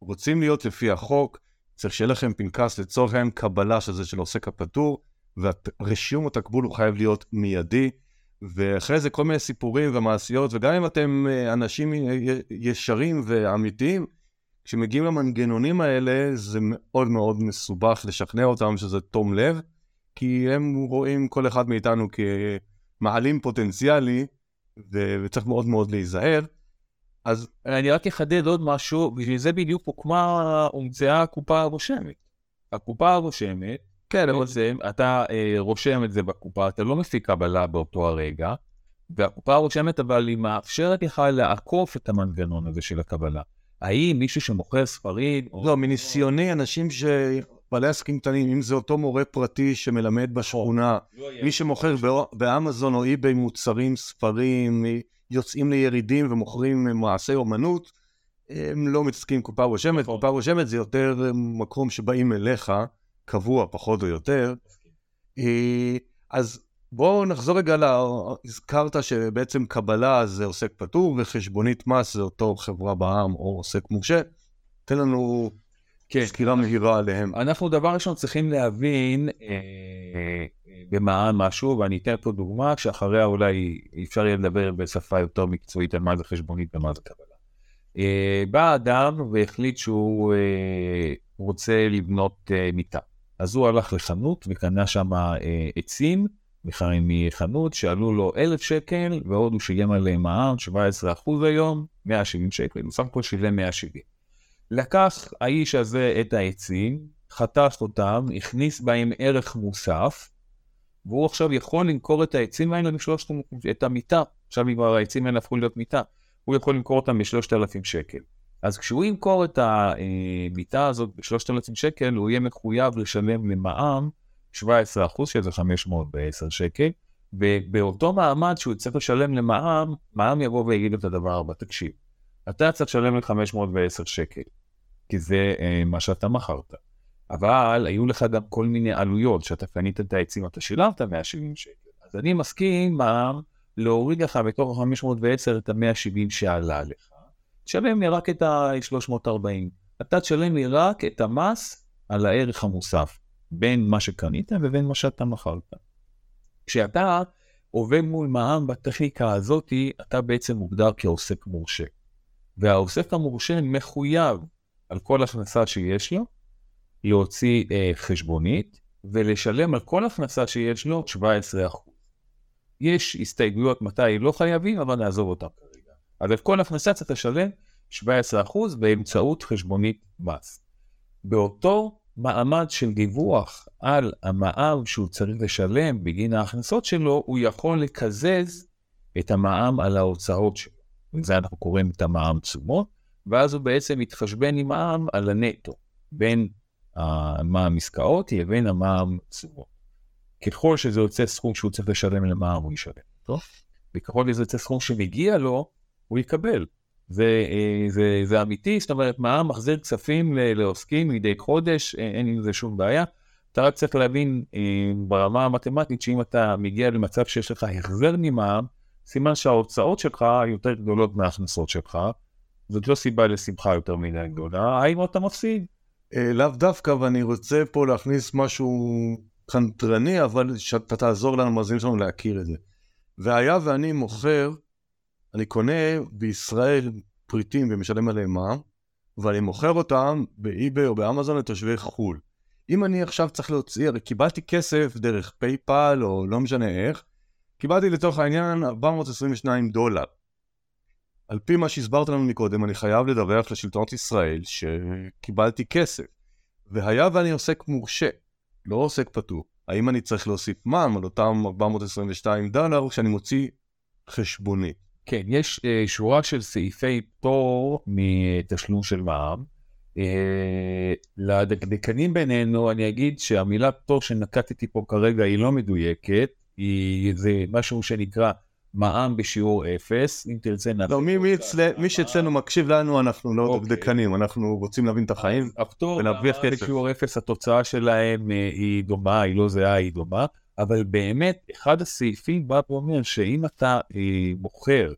רוצים להיות לפי החוק, צריך שיהיה לכם פנקס לצורך העניין קבלה של זה של עוסק הפטור, ורשיום התקבול הוא חייב להיות מיידי, ואחרי זה כל מיני סיפורים ומעשיות, וגם אם אתם אה, אנשים ישרים ואמיתיים, כשמגיעים למנגנונים האלה, זה מאוד מאוד מסובך לשכנע אותם שזה תום לב, כי הם רואים כל אחד מאיתנו כמעלים פוטנציאלי, וצריך מאוד מאוד להיזהר. אז אני רק אחדד עוד משהו, בשביל זה בדיוק הוקמה, הומצאה הקופה הרושמת. הקופה הרושמת, כן, בעצם אתה אה, רושם את זה בקופה, אתה לא מפיק קבלה באותו הרגע, והקופה הרושמת אבל היא מאפשרת לך לעקוף את המנגנון הזה של הקבלה. האם מישהו שמוכר ספרים... לא, מניסיוני, אנשים ש... בעלי עסקים קטנים, אם זה אותו מורה פרטי שמלמד בשכונה, לא מי שמוכר באמזון או אי-ביי מוצרים, ספרים, יוצאים לירידים ומוכרים מעשי אומנות, הם לא מתעסקים עם קופה רושמת. נכון. קופה רושמת זה יותר מקום שבאים אליך, קבוע פחות או יותר. אה, אז בואו נחזור רגע, לה... הזכרת שבעצם קבלה זה עוסק פטור וחשבונית מס זה אותו חברה בעם או עוסק מורשה. תן לנו כן. סקירה מהירה עליהם. אנחנו דבר ראשון צריכים להבין אה, אה, במע"מ משהו, ואני אתן פה דוגמה שאחריה אולי אפשר יהיה לדבר בשפה יותר מקצועית על מה זה חשבונית ומה זה קבלה. אה, בא אדם והחליט שהוא רוצה לבנות מיטה. אז הוא הלך לחנות וקנה שם אה, עצים. מחנות שעלו לו אלף שקל, ועוד הוא שילם עליהם מע"מ, 17% היום, 170 שקל, הוא סך הכל שילם 170. לקח האיש הזה את העצים, חתך אותם, הכניס בהם ערך מוסף, והוא עכשיו יכול למכור את העצים האלה בשלושת, את המיטה, עכשיו כבר העצים האלה הפכו להיות מיטה, הוא יכול למכור אותם בשלושת אלפים שקל. אז כשהוא ימכור את המיטה הזאת בשלושת אלפים שקל, הוא יהיה מחויב לשלם למע"מ 17 אחוז, שזה 510 שקל, ובאותו מעמד שהוא יצטרך לשלם למע"מ, מע"מ יבוא ויגיד את הדבר הבא, תקשיב, אתה צריך לשלם לי 510 שקל, כי זה אה, מה שאתה מכרת. אבל היו לך גם כל מיני עלויות, שאתה קנית את העצים, אתה שילמת 170 שקל. אז אני מסכים מע"מ להוריד לך בתוך ה-510 את ה-170 שעלה לך, תשלם לי רק את ה-340. אתה תשלם לי רק את המס על הערך המוסף. בין מה שקנית ובין מה שאתה מכרת. כשאתה עובד מול מע"מ בטכניקה הזאתי, אתה בעצם מוגדר כעוסק מורשה. והעוסק המורשה מחויב על כל הכנסה שיש לו, להוציא אה, חשבונית ולשלם על כל הכנסה שיש לו 17%. יש הסתייגויות מתי לא חייבים, אבל נעזוב כרגע. אז על כל הכנסה צריך לשלם 17% באמצעות חשבונית מס. באותו מעמד של דיווח על המע"מ שהוא צריך לשלם בגין ההכנסות שלו, הוא יכול לקזז את המע"מ על ההוצאות שלו. וזה אנחנו קוראים את המע"מ תשומות, ואז הוא בעצם מתחשבן עם מע"מ על הנטו, בין המע"מ עסקאות לבין המע"מ תשומות. ככל שזה יוצא סכום שהוא צריך לשלם למע"מ הוא ישלם. טוב? וככל שזה יוצא סכום שמגיע לו, הוא יקבל. זה, אה, זה, זה אמיתי, זאת אומרת, מע"מ מחזיר כספים לעוסקים מדי חודש, אין עם זה שום בעיה. אתה רק צריך להבין אה, ברמה המתמטית שאם אתה מגיע למצב שיש לך החזר ממע"מ, סימן שההוצאות שלך יותר גדולות מההכנסות שלך, זאת לא סיבה לשמחה יותר מדי גדולה, האם אתה מפסיד? אה, לאו דווקא, ואני רוצה פה להכניס משהו קנטרני, אבל שאתה תעזור לנו, מאזינים שלנו, להכיר את זה. והיה ואני מוכר, אני קונה בישראל פריטים ומשלם עליהם מע"מ, ואני מוכר אותם באי-ביי או באמזון לתושבי חו"ל. אם אני עכשיו צריך להוציא, הרי קיבלתי כסף דרך פייפל או לא משנה איך, קיבלתי לצורך העניין 422 דולר. על פי מה שהסברת לנו מקודם, אני חייב לדווח לשלטונות ישראל שקיבלתי כסף. והיה ואני עוסק מורשה, לא עוסק פטור. האם אני צריך להוסיף מע"מ על אותם 422 דולר כשאני מוציא חשבונית? כן, יש uh, שורה של סעיפי פטור מתשלום של מע"מ. Uh, לדקדקנים בינינו, אני אגיד שהמילה פטור שנקטתי פה כרגע היא לא מדויקת, היא, זה משהו שנקרא מע"מ בשיעור אפס, אם תרצה נעשה... לא, מי, מי, אצל, מי שאצלנו מקשיב לנו, אנחנו לא אוקיי. דקדקנים, אנחנו רוצים להבין את החיים ולהרוויח כסף. בשיעור אפס התוצאה שלהם אה, היא דומה, היא לא זהה, היא דומה, אבל באמת, אחד הסעיפים בא ואומר שאם אתה אה, בוחר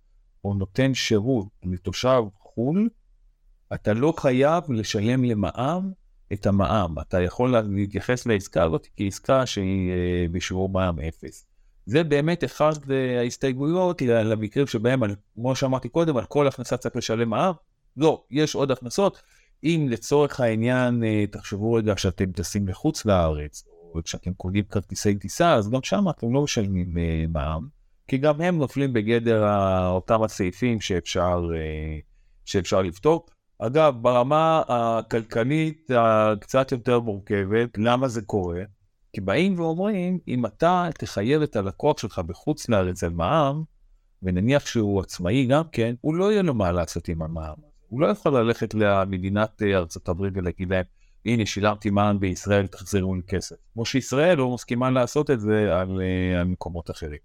או נותן שירות לתושב חו"ל, אתה לא חייב לשלם למע"מ את המע"מ. אתה יכול להתייחס לעסקה הזאת כעסקה שהיא אה, בשיעור מע"מ אפס. זה באמת אחד אה, ההסתייגויות למקרים שבהם, כמו שאמרתי קודם, על כל הכנסה צריך לשלם מע"מ. לא, יש עוד הכנסות. אם לצורך העניין, אה, תחשבו רגע שאתם טסים לחוץ לארץ, כשאתם קונים כרטיסי טיסה, אז גם שם אתם לא משלמים אה, מע"מ, כי גם הם נופלים בגדר אותם הסעיפים שאפשר, שאפשר לפתור. אגב, ברמה הכלכלית הקצת יותר מורכבת, למה זה קורה? כי באים ואומרים, אם אתה תחייב את הלקוח שלך בחוץ לארץ על מע"מ, ונניח שהוא עצמאי גם כן, הוא לא יהיה לו מה לעשות עם המע"מ. הוא לא יכול ללכת למדינת אה, ארצות הברית ולהגיד להם, הנה שילמתי מע"מ בישראל, תחזרו לי כסף. כמו שישראל לא מסכימה לעשות את זה על, אה, על מקומות אחרים.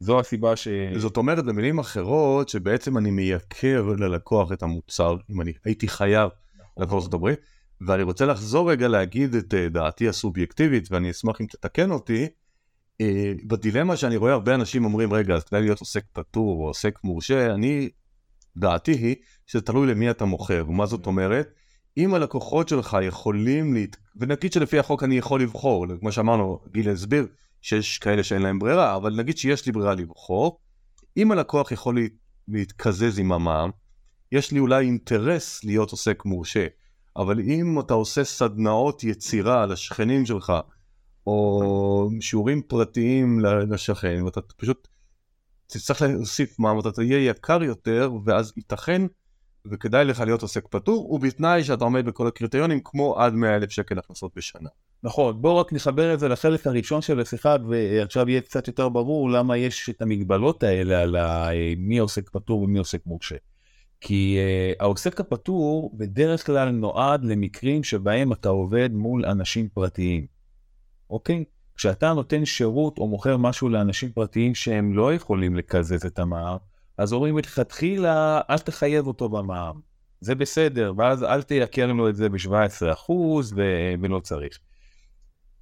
זו הסיבה ש... זאת אומרת, במילים אחרות, שבעצם אני מייקר ללקוח את המוצר, אם אני הייתי חייב לקוח ארצות הברית, ואני רוצה לחזור רגע להגיד את אה, דעתי הסובייקטיבית, ואני אשמח אם תתקן אותי, אה, בדילמה שאני רואה הרבה אנשים אומרים, רגע, אז כדאי להיות עוסק פטור או עוסק מורשה, אני, דעתי היא שזה תלוי למי אתה מוכר, ומה זאת אומרת? אם הלקוחות שלך יכולים, להת... ונגיד שלפי החוק אני יכול לבחור, כמו שאמרנו, גיל הסביר שיש כאלה שאין להם ברירה, אבל נגיד שיש לי ברירה לבחור, אם הלקוח יכול לה... להתקזז עם המע"מ, יש לי אולי אינטרס להיות עוסק מורשה. אבל אם אתה עושה סדנאות יצירה לשכנים שלך, או שיעורים פרטיים לשכן, ואתה פשוט תצטרך להוסיף מע"מ, אתה תהיה יקר יותר, ואז ייתכן וכדאי לך להיות עוסק פטור, ובתנאי שאתה עומד בכל הקריטריונים, כמו עד 100 אלף שקל הכנסות בשנה. נכון, בואו רק נחבר את זה לחלק הראשון של השיחה, ועכשיו יהיה קצת יותר ברור למה יש את המגבלות האלה על מי עוסק פטור ומי עוסק מורשה. כי uh, העוסק הפטור בדרך כלל נועד למקרים שבהם אתה עובד מול אנשים פרטיים, אוקיי? כשאתה נותן שירות או מוכר משהו לאנשים פרטיים שהם לא יכולים לקזז את המע"מ, אז אומרים מלכתחילה, אל תחייב אותו במע"מ. זה בסדר, ואז אל תייקר לו את זה ב-17% ו- ולא צריך.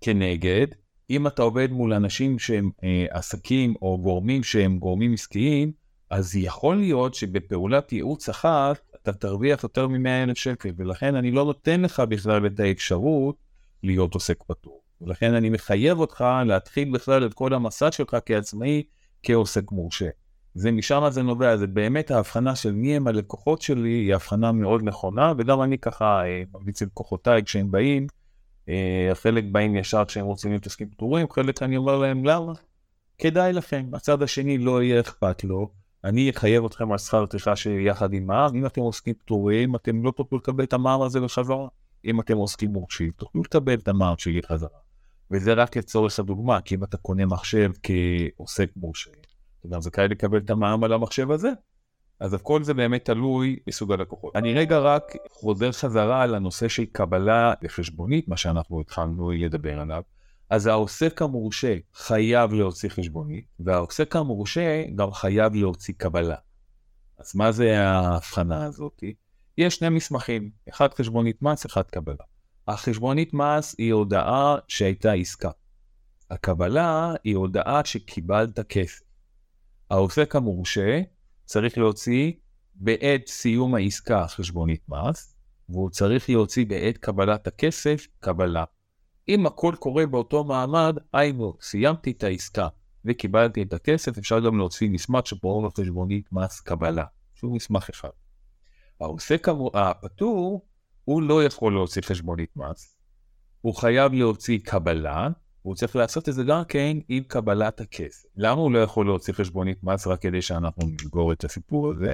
כנגד, אם אתה עובד מול אנשים שהם אה, עסקים או גורמים שהם גורמים עסקיים, אז יכול להיות שבפעולת ייעוץ אחת אתה תרוויח יותר מ-100 אלף שקל, ולכן אני לא נותן לך בכלל את האפשרות להיות עוסק פטור. ולכן אני מחייב אותך להתחיל בכלל את כל המסע שלך כעצמאי כעוסק מורשה. זה משם זה נובע, זה באמת ההבחנה של מי הם הלקוחות שלי, היא הבחנה מאוד נכונה, וגם אני ככה אה, ממליץ ללקוחותיי כשהם באים, אה, חלק באים ישר כשהם רוצים להיות עוסקים פטורים, חלק אני אומר להם למה? כדאי לכם, הצד השני לא יהיה אכפת לו, אני אחייב אתכם על שכר טרחה שיחד עם מע"מ, אם אתם עוסקים פטורים, אתם לא תוכלו לקבל את המע"מ הזה בחזרה. אם אתם עוסקים מורשים, תוכלו לקבל את המע"מ שלי חזרה. וזה רק לצורך הדוגמה, כי אם אתה קונה מחשב כעוסק מורשה, אתה גם זכאי לקבל את המע"מ על המחשב הזה. אז הכל זה באמת תלוי בסוג הלקוחות. אני רגע רק חוזר חזרה על הנושא של קבלה לחשבונית, מה שאנחנו התחלנו לדבר עליו. אז העוסק המורשה חייב להוציא חשבונית, והעוסק המורשה גם חייב להוציא קבלה. אז מה זה ההבחנה הזאת? יש שני מסמכים, אחד חשבונית מס, אחד קבלה. החשבונית מס היא הודעה שהייתה עסקה. הקבלה היא הודעה שקיבלת כסף. העוסק המורשה צריך להוציא בעת סיום העסקה חשבונית מס, והוא צריך להוציא בעת קבלת הכסף קבלה. אם הכל קורה באותו מעמד, היינו, סיימתי את העסקה וקיבלתי את הכסף, אפשר גם להוציא מסמך שפה חשבונית מס קבלה, שהוא מסמך אחד. העוסק הפטור, הוא לא יכול להוציא חשבונית מס, הוא חייב להוציא קבלה, הוא צריך לעשות את זה גם כן עם קבלת הכסף. למה הוא לא יכול להוציא חשבונית מס רק כדי שאנחנו נסגור את הסיפור הזה?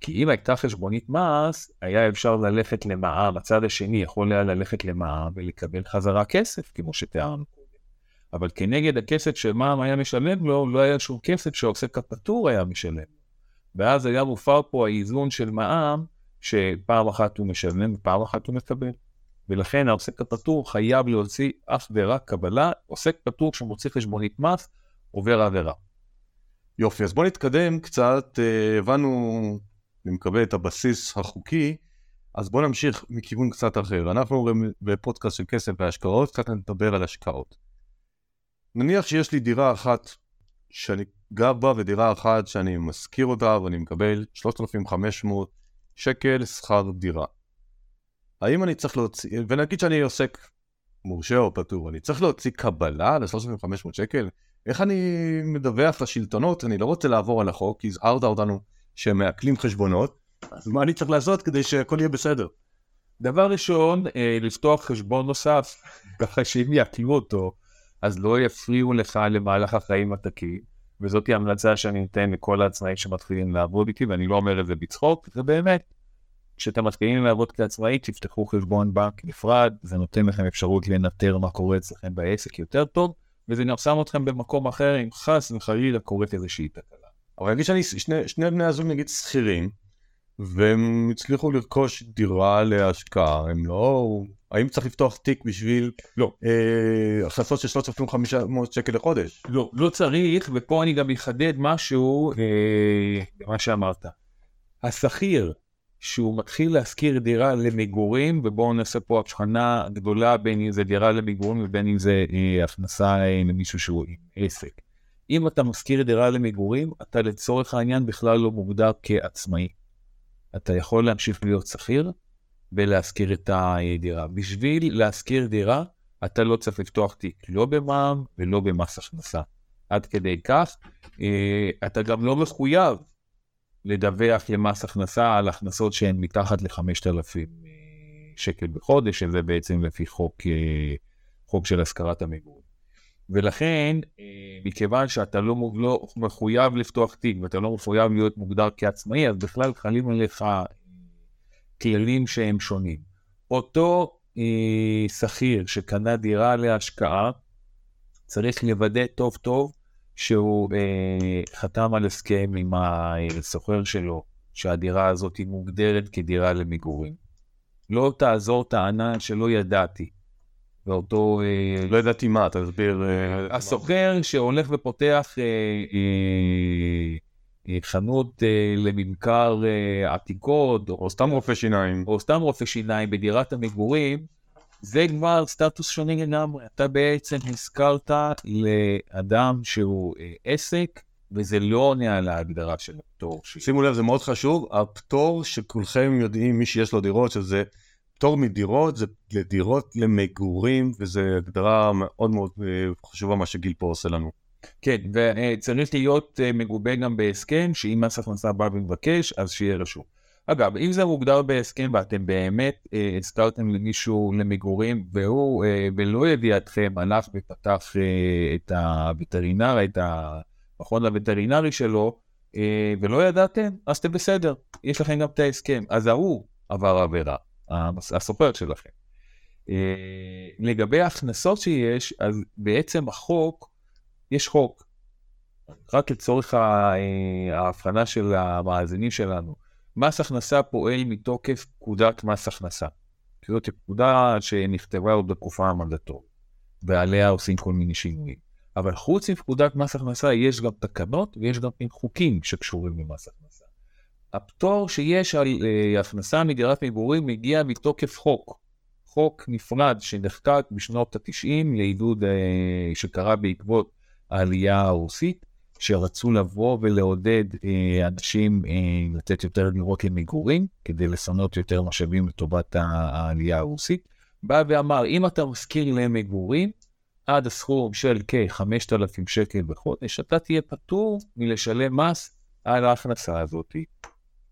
כי אם הייתה חשבונית מס, היה אפשר ללכת למע"מ, הצד השני יכול היה ללכת למע"מ ולקבל חזרה כסף, כמו שתיארנו. אבל כנגד הכסף שמע"מ היה משלם לו, לא היה שום כסף שעוסק הפטור היה משלם. ואז היה מופר פה האיזון של מע"מ, שפעם אחת הוא משלם ופעם אחת הוא מקבל. ולכן העוסק הפטור חייב להוציא אף ורק קבלה, עוסק פטור שמוציא חשבונית מס, עובר עבירה. יופי, אז בוא נתקדם קצת, אה, הבנו, אני מקבל את הבסיס החוקי, אז בוא נמשיך מכיוון קצת אחר. אנחנו בפודקאסט של כסף והשקעות, קצת נדבר על השקעות. נניח שיש לי דירה אחת שאני גר בה ודירה אחת שאני משכיר אותה ואני מקבל 3,500 שקל שכר דירה. האם אני צריך להוציא, ונגיד שאני עוסק מורשה או פטור, אני צריך להוציא קבלה ל-3,500 שקל? איך אני מדווח לשלטונות? אני לא רוצה לעבור על החוק, כי הזהרת אותנו שהם מעקלים חשבונות, אז מה אני צריך לעשות כדי שהכל יהיה בסדר? דבר ראשון, אה, לפתוח חשבון נוסף, [laughs] ככה שאם יעקלו אותו, אז לא יפריעו לך למהלך החיים התקין, וזאת המלצה שאני נותן לכל העצמאים שמתחילים לעבוד איתי, ואני לא אומר את זה בצחוק, זה באמת. כשאתם מתחילים לעבוד כעצמאי, תפתחו חשבון בנק נפרד, זה נותן לכם אפשרות לנטר מה קורה אצלכם בעסק יותר טוב, וזה שם אתכם במקום אחר אם חס וחלילה קורית איזושהי תקלה. אבל נגיד שאני, שני, שני בני הזוג נגיד שכירים, והם הצליחו לרכוש דירה להשקעה, הם לא... האם צריך לפתוח תיק בשביל לא. אה, הכנסות של 3,500 שקל לחודש? לא, לא צריך, ופה אני גם אחדד משהו אה, במה שאמרת. השכיר שהוא מתחיל להשכיר דירה למגורים, ובואו נעשה פה הבחנה גדולה בין אם זה דירה למגורים ובין אם זה אה, הכנסה אה, למישהו שהוא עסק. אם אתה משכיר דירה למגורים, אתה לצורך העניין בכלל לא מוגדר כעצמאי. אתה יכול להמשיך להיות שכיר ולהשכיר את הדירה. בשביל להשכיר דירה, אתה לא צריך לפתוח תיק, לא במע"מ ולא במס הכנסה. עד כדי כך, אה, אתה גם לא מחויב לדווח למס הכנסה על הכנסות שהן מתחת ל-5,000 אה, שקל בחודש, שזה בעצם לפי חוק, אה, חוק של השכרת המגורים. ולכן, אה, מכיוון שאתה לא, לא מחויב לפתוח תיק ואתה לא מחויב להיות מוגדר כעצמאי, אז בכלל חלים עליך כללים שהם שונים. אותו שכיר שקנה דירה להשקעה, צריך לוודא טוב טוב שהוא אה, חתם על הסכם עם הסוחר שלו, שהדירה הזאת היא מוגדרת כדירה למגורים. לא תעזור טענה שלא ידעתי. ואותו... אה, לא ידעתי מה, תסביר. אה, הסוחר שהולך ופותח אה, אה, אה, חנות אה, לממכר אה, עתיקות, או, או סתם רופא שיניים. או סתם רופא שיניים בדירת המגורים, זה כבר סטטוס שונה לגמרי. אתה בעצם הזכרת לאדם שהוא אה, עסק, וזה לא עונה על ההגדרה של הפטור. שימו לב, זה מאוד חשוב, הפטור שכולכם יודעים, מי שיש לו דירות, שזה פטור מדירות, זה לדירות למגורים, וזו הגדרה מאוד מאוד אה, חשובה מה שגיל פה עושה לנו. כן, וצריך להיות אה, מגובה גם בהסכם, שאם מס הכנסה בא ומבקש, אז שיהיה רשום. אגב, אם זה מוגדר בהסכם ואתם באמת אה, הזכרתם למישהו למגורים והוא אה, בלא ידיעתכם הלך ופתח אה, את הווטרינר, את המכון הווטרינרי שלו אה, ולא ידעתם, אז אתם בסדר, יש לכם גם את ההסכם. אז ההוא עבר עבירה, הסופר שלכם. אה, לגבי ההכנסות שיש, אז בעצם החוק, יש חוק. רק לצורך אה, ההבחנה של המאזינים שלנו, מס הכנסה פועל מתוקף פקודת מס הכנסה. זאת פקודה שנכתבה עוד בתקופה המנדטורית, ועליה עושים כל מיני שינויים. אבל חוץ מפקודת מס הכנסה יש גם תקנות ויש גם חוקים שקשורים למס הכנסה. הפטור שיש על אה, הכנסה מדירת מגורים מגיע מתוקף חוק. חוק נפרד שנחקק בשנות ה-90 לעידוד אה, שקרה בעקבות העלייה הרוסית, שרצו לבוא ולעודד אה, אנשים אה, לתת יותר דירות למגורים, כדי לפנות יותר משאבים לטובת העלייה הרוסית. בא ואמר, אם אתה משכיר למגורים, עד הסכום של כ-5,000 שקל בחודש, אתה תהיה פטור מלשלם מס על ההכנסה הזאת.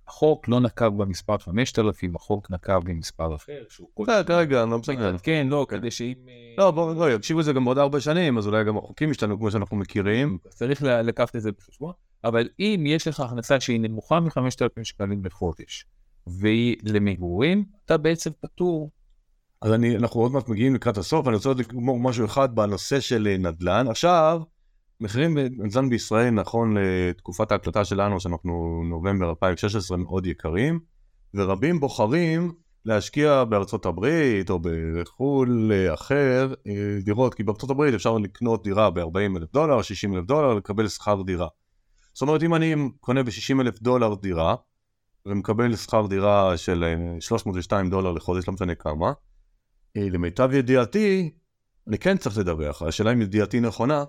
החוק לא נקב במספר 5,000, החוק נקב במספר אחר, שהוא כל... בסדר, כרגע, אני לא בסדר. כן, לא, כדי שאם... לא, בואו, יקשיבו לזה גם בעוד ארבע שנים, אז אולי גם החוקים ישתנו כמו שאנחנו מכירים. צריך לקחת את זה בחשבון, אבל אם יש לך הכנסה שהיא נמוכה מ-5,000 שקלים בחודש, והיא למגורים, אתה בעצם פטור. אז אני, אנחנו עוד מעט מגיעים לקראת הסוף, אני רוצה לגמור משהו אחד בנושא של אה, נדל"ן. עכשיו, מחירים בנדל"ן בישראל נכון לתקופת ההקלטה שלנו, שאנחנו נובמבר 2016, מאוד יקרים, ורבים בוחרים להשקיע בארצות הברית או בחו"ל אה, אחר אה, דירות, כי בארצות הברית אפשר לקנות דירה ב-40 אלף דולר, 60 אלף דולר, לקבל שכר דירה. זאת אומרת, אם אני קונה ב-60 אלף דולר דירה, ומקבל שכר דירה של אה, 302 דולר לחודש, לא משנה כמה, אה, למיטב ידיעתי, אני כן צריך לדווח, השאלה אם ידיעתי נכונה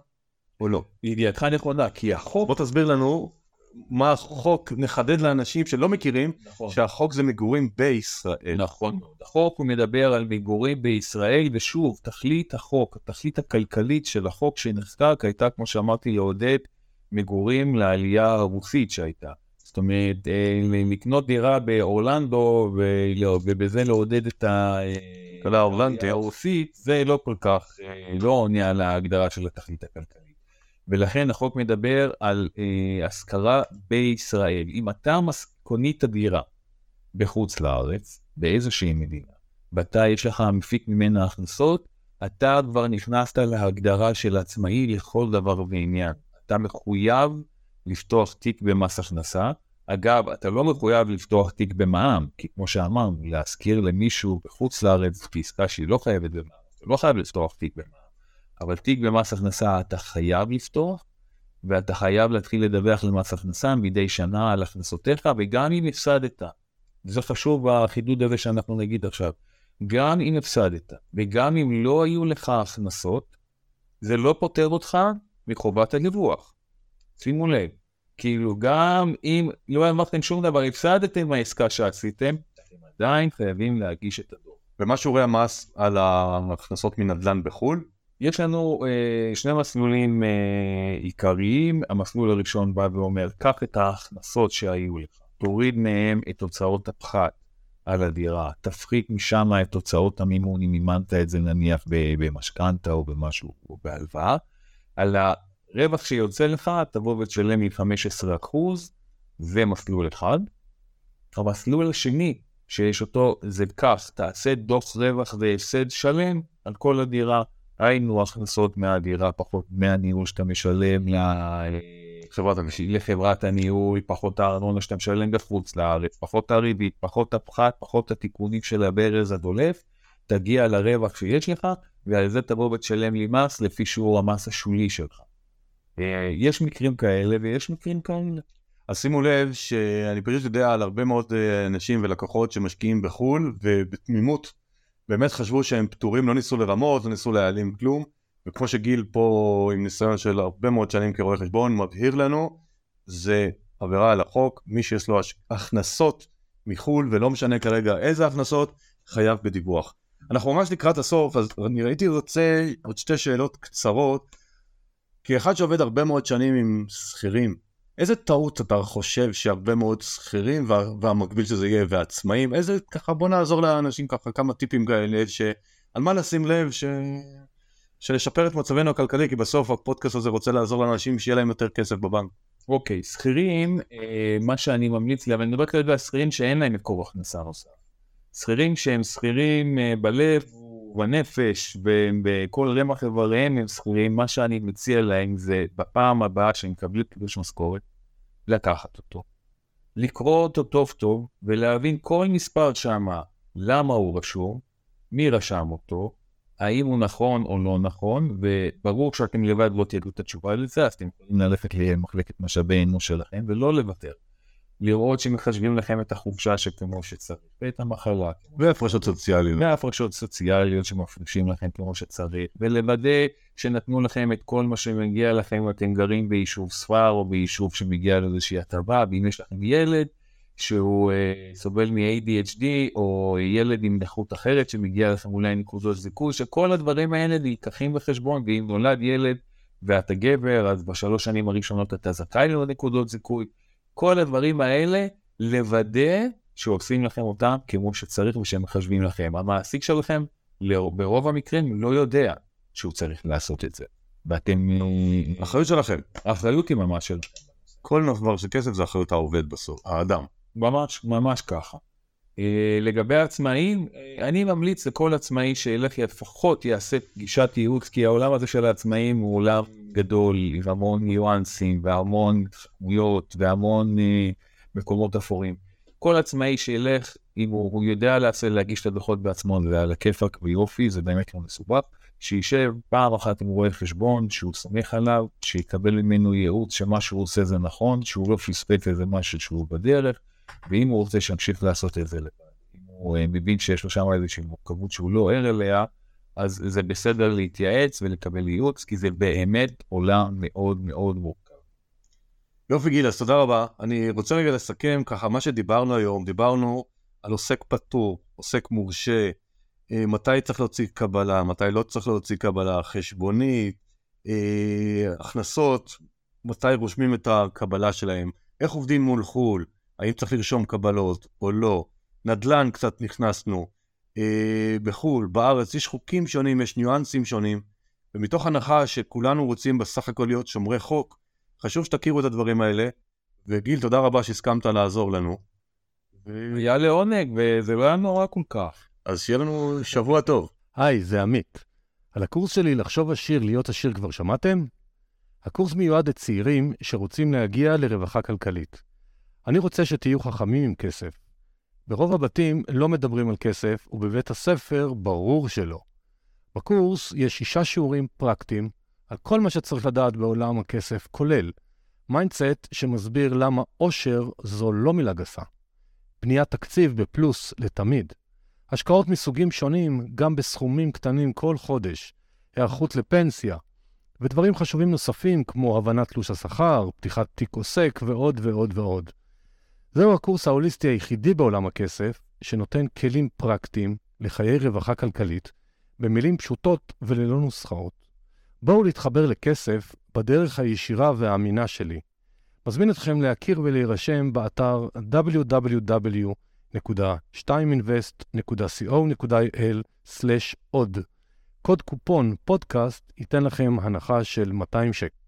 או לא. ידיעתך נכונה, כי החוק... בוא תסביר לנו מה החוק, נחדד לאנשים שלא מכירים, נכון. שהחוק זה מגורים בישראל. נכון מאוד. החוק הוא מדבר על מגורים בישראל, ושוב, תכלית החוק, התכלית הכלכלית של החוק שנחקק הייתה, כמו שאמרתי, לעודד מגורים לעלייה הרוסית שהייתה. זאת אומרת, אה, לקנות דירה באורלנדו ובזה לעודד את ה... כלכלה ההורלנדית. הרוסית, זה לא כל כך, אה, לא עונה על ההגדרה של התכלית הכלכלית. ולכן החוק מדבר על אה, השכרה בישראל. אם אתה מס- קונית דירה בחוץ לארץ, באיזושהי מדינה, ואתה יש לך מפיק ממנה הכנסות, אתה כבר נכנסת להגדרה של עצמאי לכל דבר ועניין. אתה מחויב לפתוח תיק במס הכנסה. אגב, אתה לא מחויב לפתוח תיק במע"מ, כי כמו שאמרנו, להשכיר למישהו בחוץ לארץ בעסקה שהיא לא חייבת במע"מ, אתה לא חייב לפתוח תיק במע"מ. אבל תיק במס הכנסה אתה חייב לפתוח, ואתה חייב להתחיל לדווח למס הכנסה מדי שנה על הכנסותיך, וגם אם הפסדת, זה חשוב בחידוד הזה שאנחנו נגיד עכשיו, גם אם הפסדת, וגם אם לא היו לך הכנסות, זה לא פוטר אותך מחובת הדיווח. שימו לב, כאילו גם אם לא הרווחתם שום דבר, הפסדתם מהעסקה שעשיתם, אתם עדיין חייבים להגיש את הדוח. ומה שיעורי המס על ההכנסות מנדל"ן בחו"ל? יש לנו אה, שני מסלולים אה, עיקריים. המסלול הראשון בא ואומר, קח את ההכנסות שהיו לך, תוריד מהם את הוצאות הפחת על הדירה, תפחית משם את הוצאות המימון, אם מימנת את זה נניח במשכנתה או במשהו, או בהלוואה. על הרווח שיוצא לך, תבוא ותשלם לי 15%, זה מסלול אחד. המסלול השני, שיש אותו, זה כך, תעשה דוח רווח והפסד שלם על כל הדירה. היינו הכנסות מהדירה, פחות דמי הניהול שאתה משלם ל- חברת המשי. לחברת הניהול, פחות הארנונה שאתה משלם בחוץ לארץ, פחות הריבית, פחות הפחת, פחות התיקונים של הברז הדולף, תגיע לרווח שיש לך, ועל זה תבוא ותשלם לי מס לפי שיעור המס השולי שלך. אה, יש מקרים כאלה ויש מקרים כאלה. אז שימו לב שאני פשוט יודע על הרבה מאוד אה, אנשים ולקוחות שמשקיעים בחו"ל ובתמימות באמת חשבו שהם פטורים, לא ניסו לרמות, לא ניסו להעלים כלום. וכמו שגיל פה עם ניסיון של הרבה מאוד שנים כרואה חשבון מבהיר לנו זה עבירה על החוק, מי שיש לו הכנסות מחו"ל ולא משנה כרגע איזה הכנסות חייב בדיווח. אנחנו ממש לקראת הסוף אז אני הייתי רוצה עוד שתי שאלות קצרות. כי אחד שעובד הרבה מאוד שנים עם שכירים איזה טעות אתה חושב שהרבה מאוד שכירים וה, והמקביל שזה יהיה ועצמאים איזה ככה בוא נעזור לאנשים ככה כמה טיפים כאלה שעל מה לשים לב ש... שלשפר את מצבנו הכלכלי כי בסוף הפודקאסט הזה רוצה לעזור לאנשים שיהיה להם יותר כסף בבנק. אוקיי, שכירים, אה, מה שאני ממליץ לי, אבל אני מדבר כרגע על שכירים שאין להם מקור הכנסה נוסף. שכירים שהם שכירים אה, בלב בנפש, בכל רמ"ח איבריהם הם שכירים, מה שאני מציע להם זה בפעם הבאה שהם יקבלו קידוש משכורת, לקחת אותו, לקרוא אותו טוב טוב ולהבין כל מספר שמה, למה הוא רשום, מי רשם אותו, האם הוא נכון או לא נכון, וברור שאתם לבד לא תדעו את התשובה לזה, אז אתם יכולים ללכת למחלקת משאבי אנוש שלכם ולא לוותר. לראות שמחשבים לכם את החופשה שכמו שצריך, ואת המחלה. והפרשות סוציאליות. והפרשות סוציאליות שמפרישים לכם כמו שצריך, ולוודא שנתנו לכם את כל מה שמגיע לכם אם אתם גרים ביישוב ספר או ביישוב שמגיע לאיזושהי הטבה, ואם יש לכם ילד שהוא uh, סובל מ-ADHD או ילד עם נכות אחרת שמגיע לכם אולי נקודות זיכוי, שכל הדברים האלה נלקחים בחשבון, ואם נולד ילד ואתה גבר, אז בשלוש שנים הראשונות אתה זכאי לנקודות זיכוי. כל הדברים האלה, לוודא שעושים לכם אותם כמו שצריך ושהם מחשבים לכם. המעסיק שלכם, ברוב המקרים, לא יודע שהוא צריך לעשות את זה. ואתם... אה, אחריות שלכם. האחריות היא ממש של... כל דבר של כסף זה אחריות העובד בסוף, האדם. ממש, ממש ככה. Uh, לגבי העצמאים, uh, אני ממליץ לכל עצמאי שילך לפחות יעשה פגישת ייעוץ, כי העולם הזה של העצמאים הוא עולם גדול, עם המון ניואנסים והמון דמויות והמון uh, מקומות אפורים. כל עצמאי שילך, אם הוא, הוא יודע לעשה, להגיש את הדוחות בעצמו, זה על הכיפאק ויופי, זה באמת לא מסובך. שישב פעם אחת עם רואה חשבון, שהוא סומך עליו, שיקבל ממנו ייעוץ שמה שהוא עושה זה נכון, שהוא לא פספק איזה משהו שהוא בדרך, ואם הוא רוצה שימשיך לעשות את זה לבד. אם הוא uh, מבין שיש לו שם איזושהי מורכבות שהוא לא ער אליה, אז זה בסדר להתייעץ ולקבל ייעוץ, כי זה באמת עולם מאוד מאוד מורכב. יופי גיל, אז תודה רבה. אני רוצה רגע לסכם ככה, מה שדיברנו היום, דיברנו על עוסק פטור, עוסק מורשה, אה, מתי צריך להוציא קבלה, מתי לא צריך להוציא קבלה, חשבונית, אה, הכנסות, מתי רושמים את הקבלה שלהם, איך עובדים מול חו"ל, האם צריך לרשום קבלות או לא, נדל"ן קצת נכנסנו, בחו"ל, בארץ, יש חוקים שונים, יש ניואנסים שונים, ומתוך הנחה שכולנו רוצים בסך הכל להיות שומרי חוק, חשוב שתכירו את הדברים האלה, וגיל, תודה רבה שהסכמת לעזור לנו. היה לעונג, וזה לא היה נורא כל כך. אז שיהיה לנו שבוע טוב. היי, זה עמית. על הקורס שלי לחשוב עשיר, להיות עשיר כבר שמעתם? הקורס מיועד לצעירים שרוצים להגיע לרווחה כלכלית. אני רוצה שתהיו חכמים עם כסף. ברוב הבתים לא מדברים על כסף, ובבית הספר ברור שלא. בקורס יש שישה שיעורים פרקטיים על כל מה שצריך לדעת בעולם הכסף, כולל mindset שמסביר למה עושר זו לא מילה גסה. בניית תקציב בפלוס לתמיד. השקעות מסוגים שונים, גם בסכומים קטנים כל חודש. היערכות לפנסיה. ודברים חשובים נוספים כמו הבנת תלוש השכר, פתיחת תיק עוסק ועוד ועוד ועוד. זהו הקורס ההוליסטי היחידי בעולם הכסף, שנותן כלים פרקטיים לחיי רווחה כלכלית, במילים פשוטות וללא נוסחאות. בואו להתחבר לכסף בדרך הישירה והאמינה שלי. מזמין אתכם להכיר ולהירשם באתר www.2invest.co.il/עוד. קוד קופון פודקאסט ייתן לכם הנחה של 200 שקל.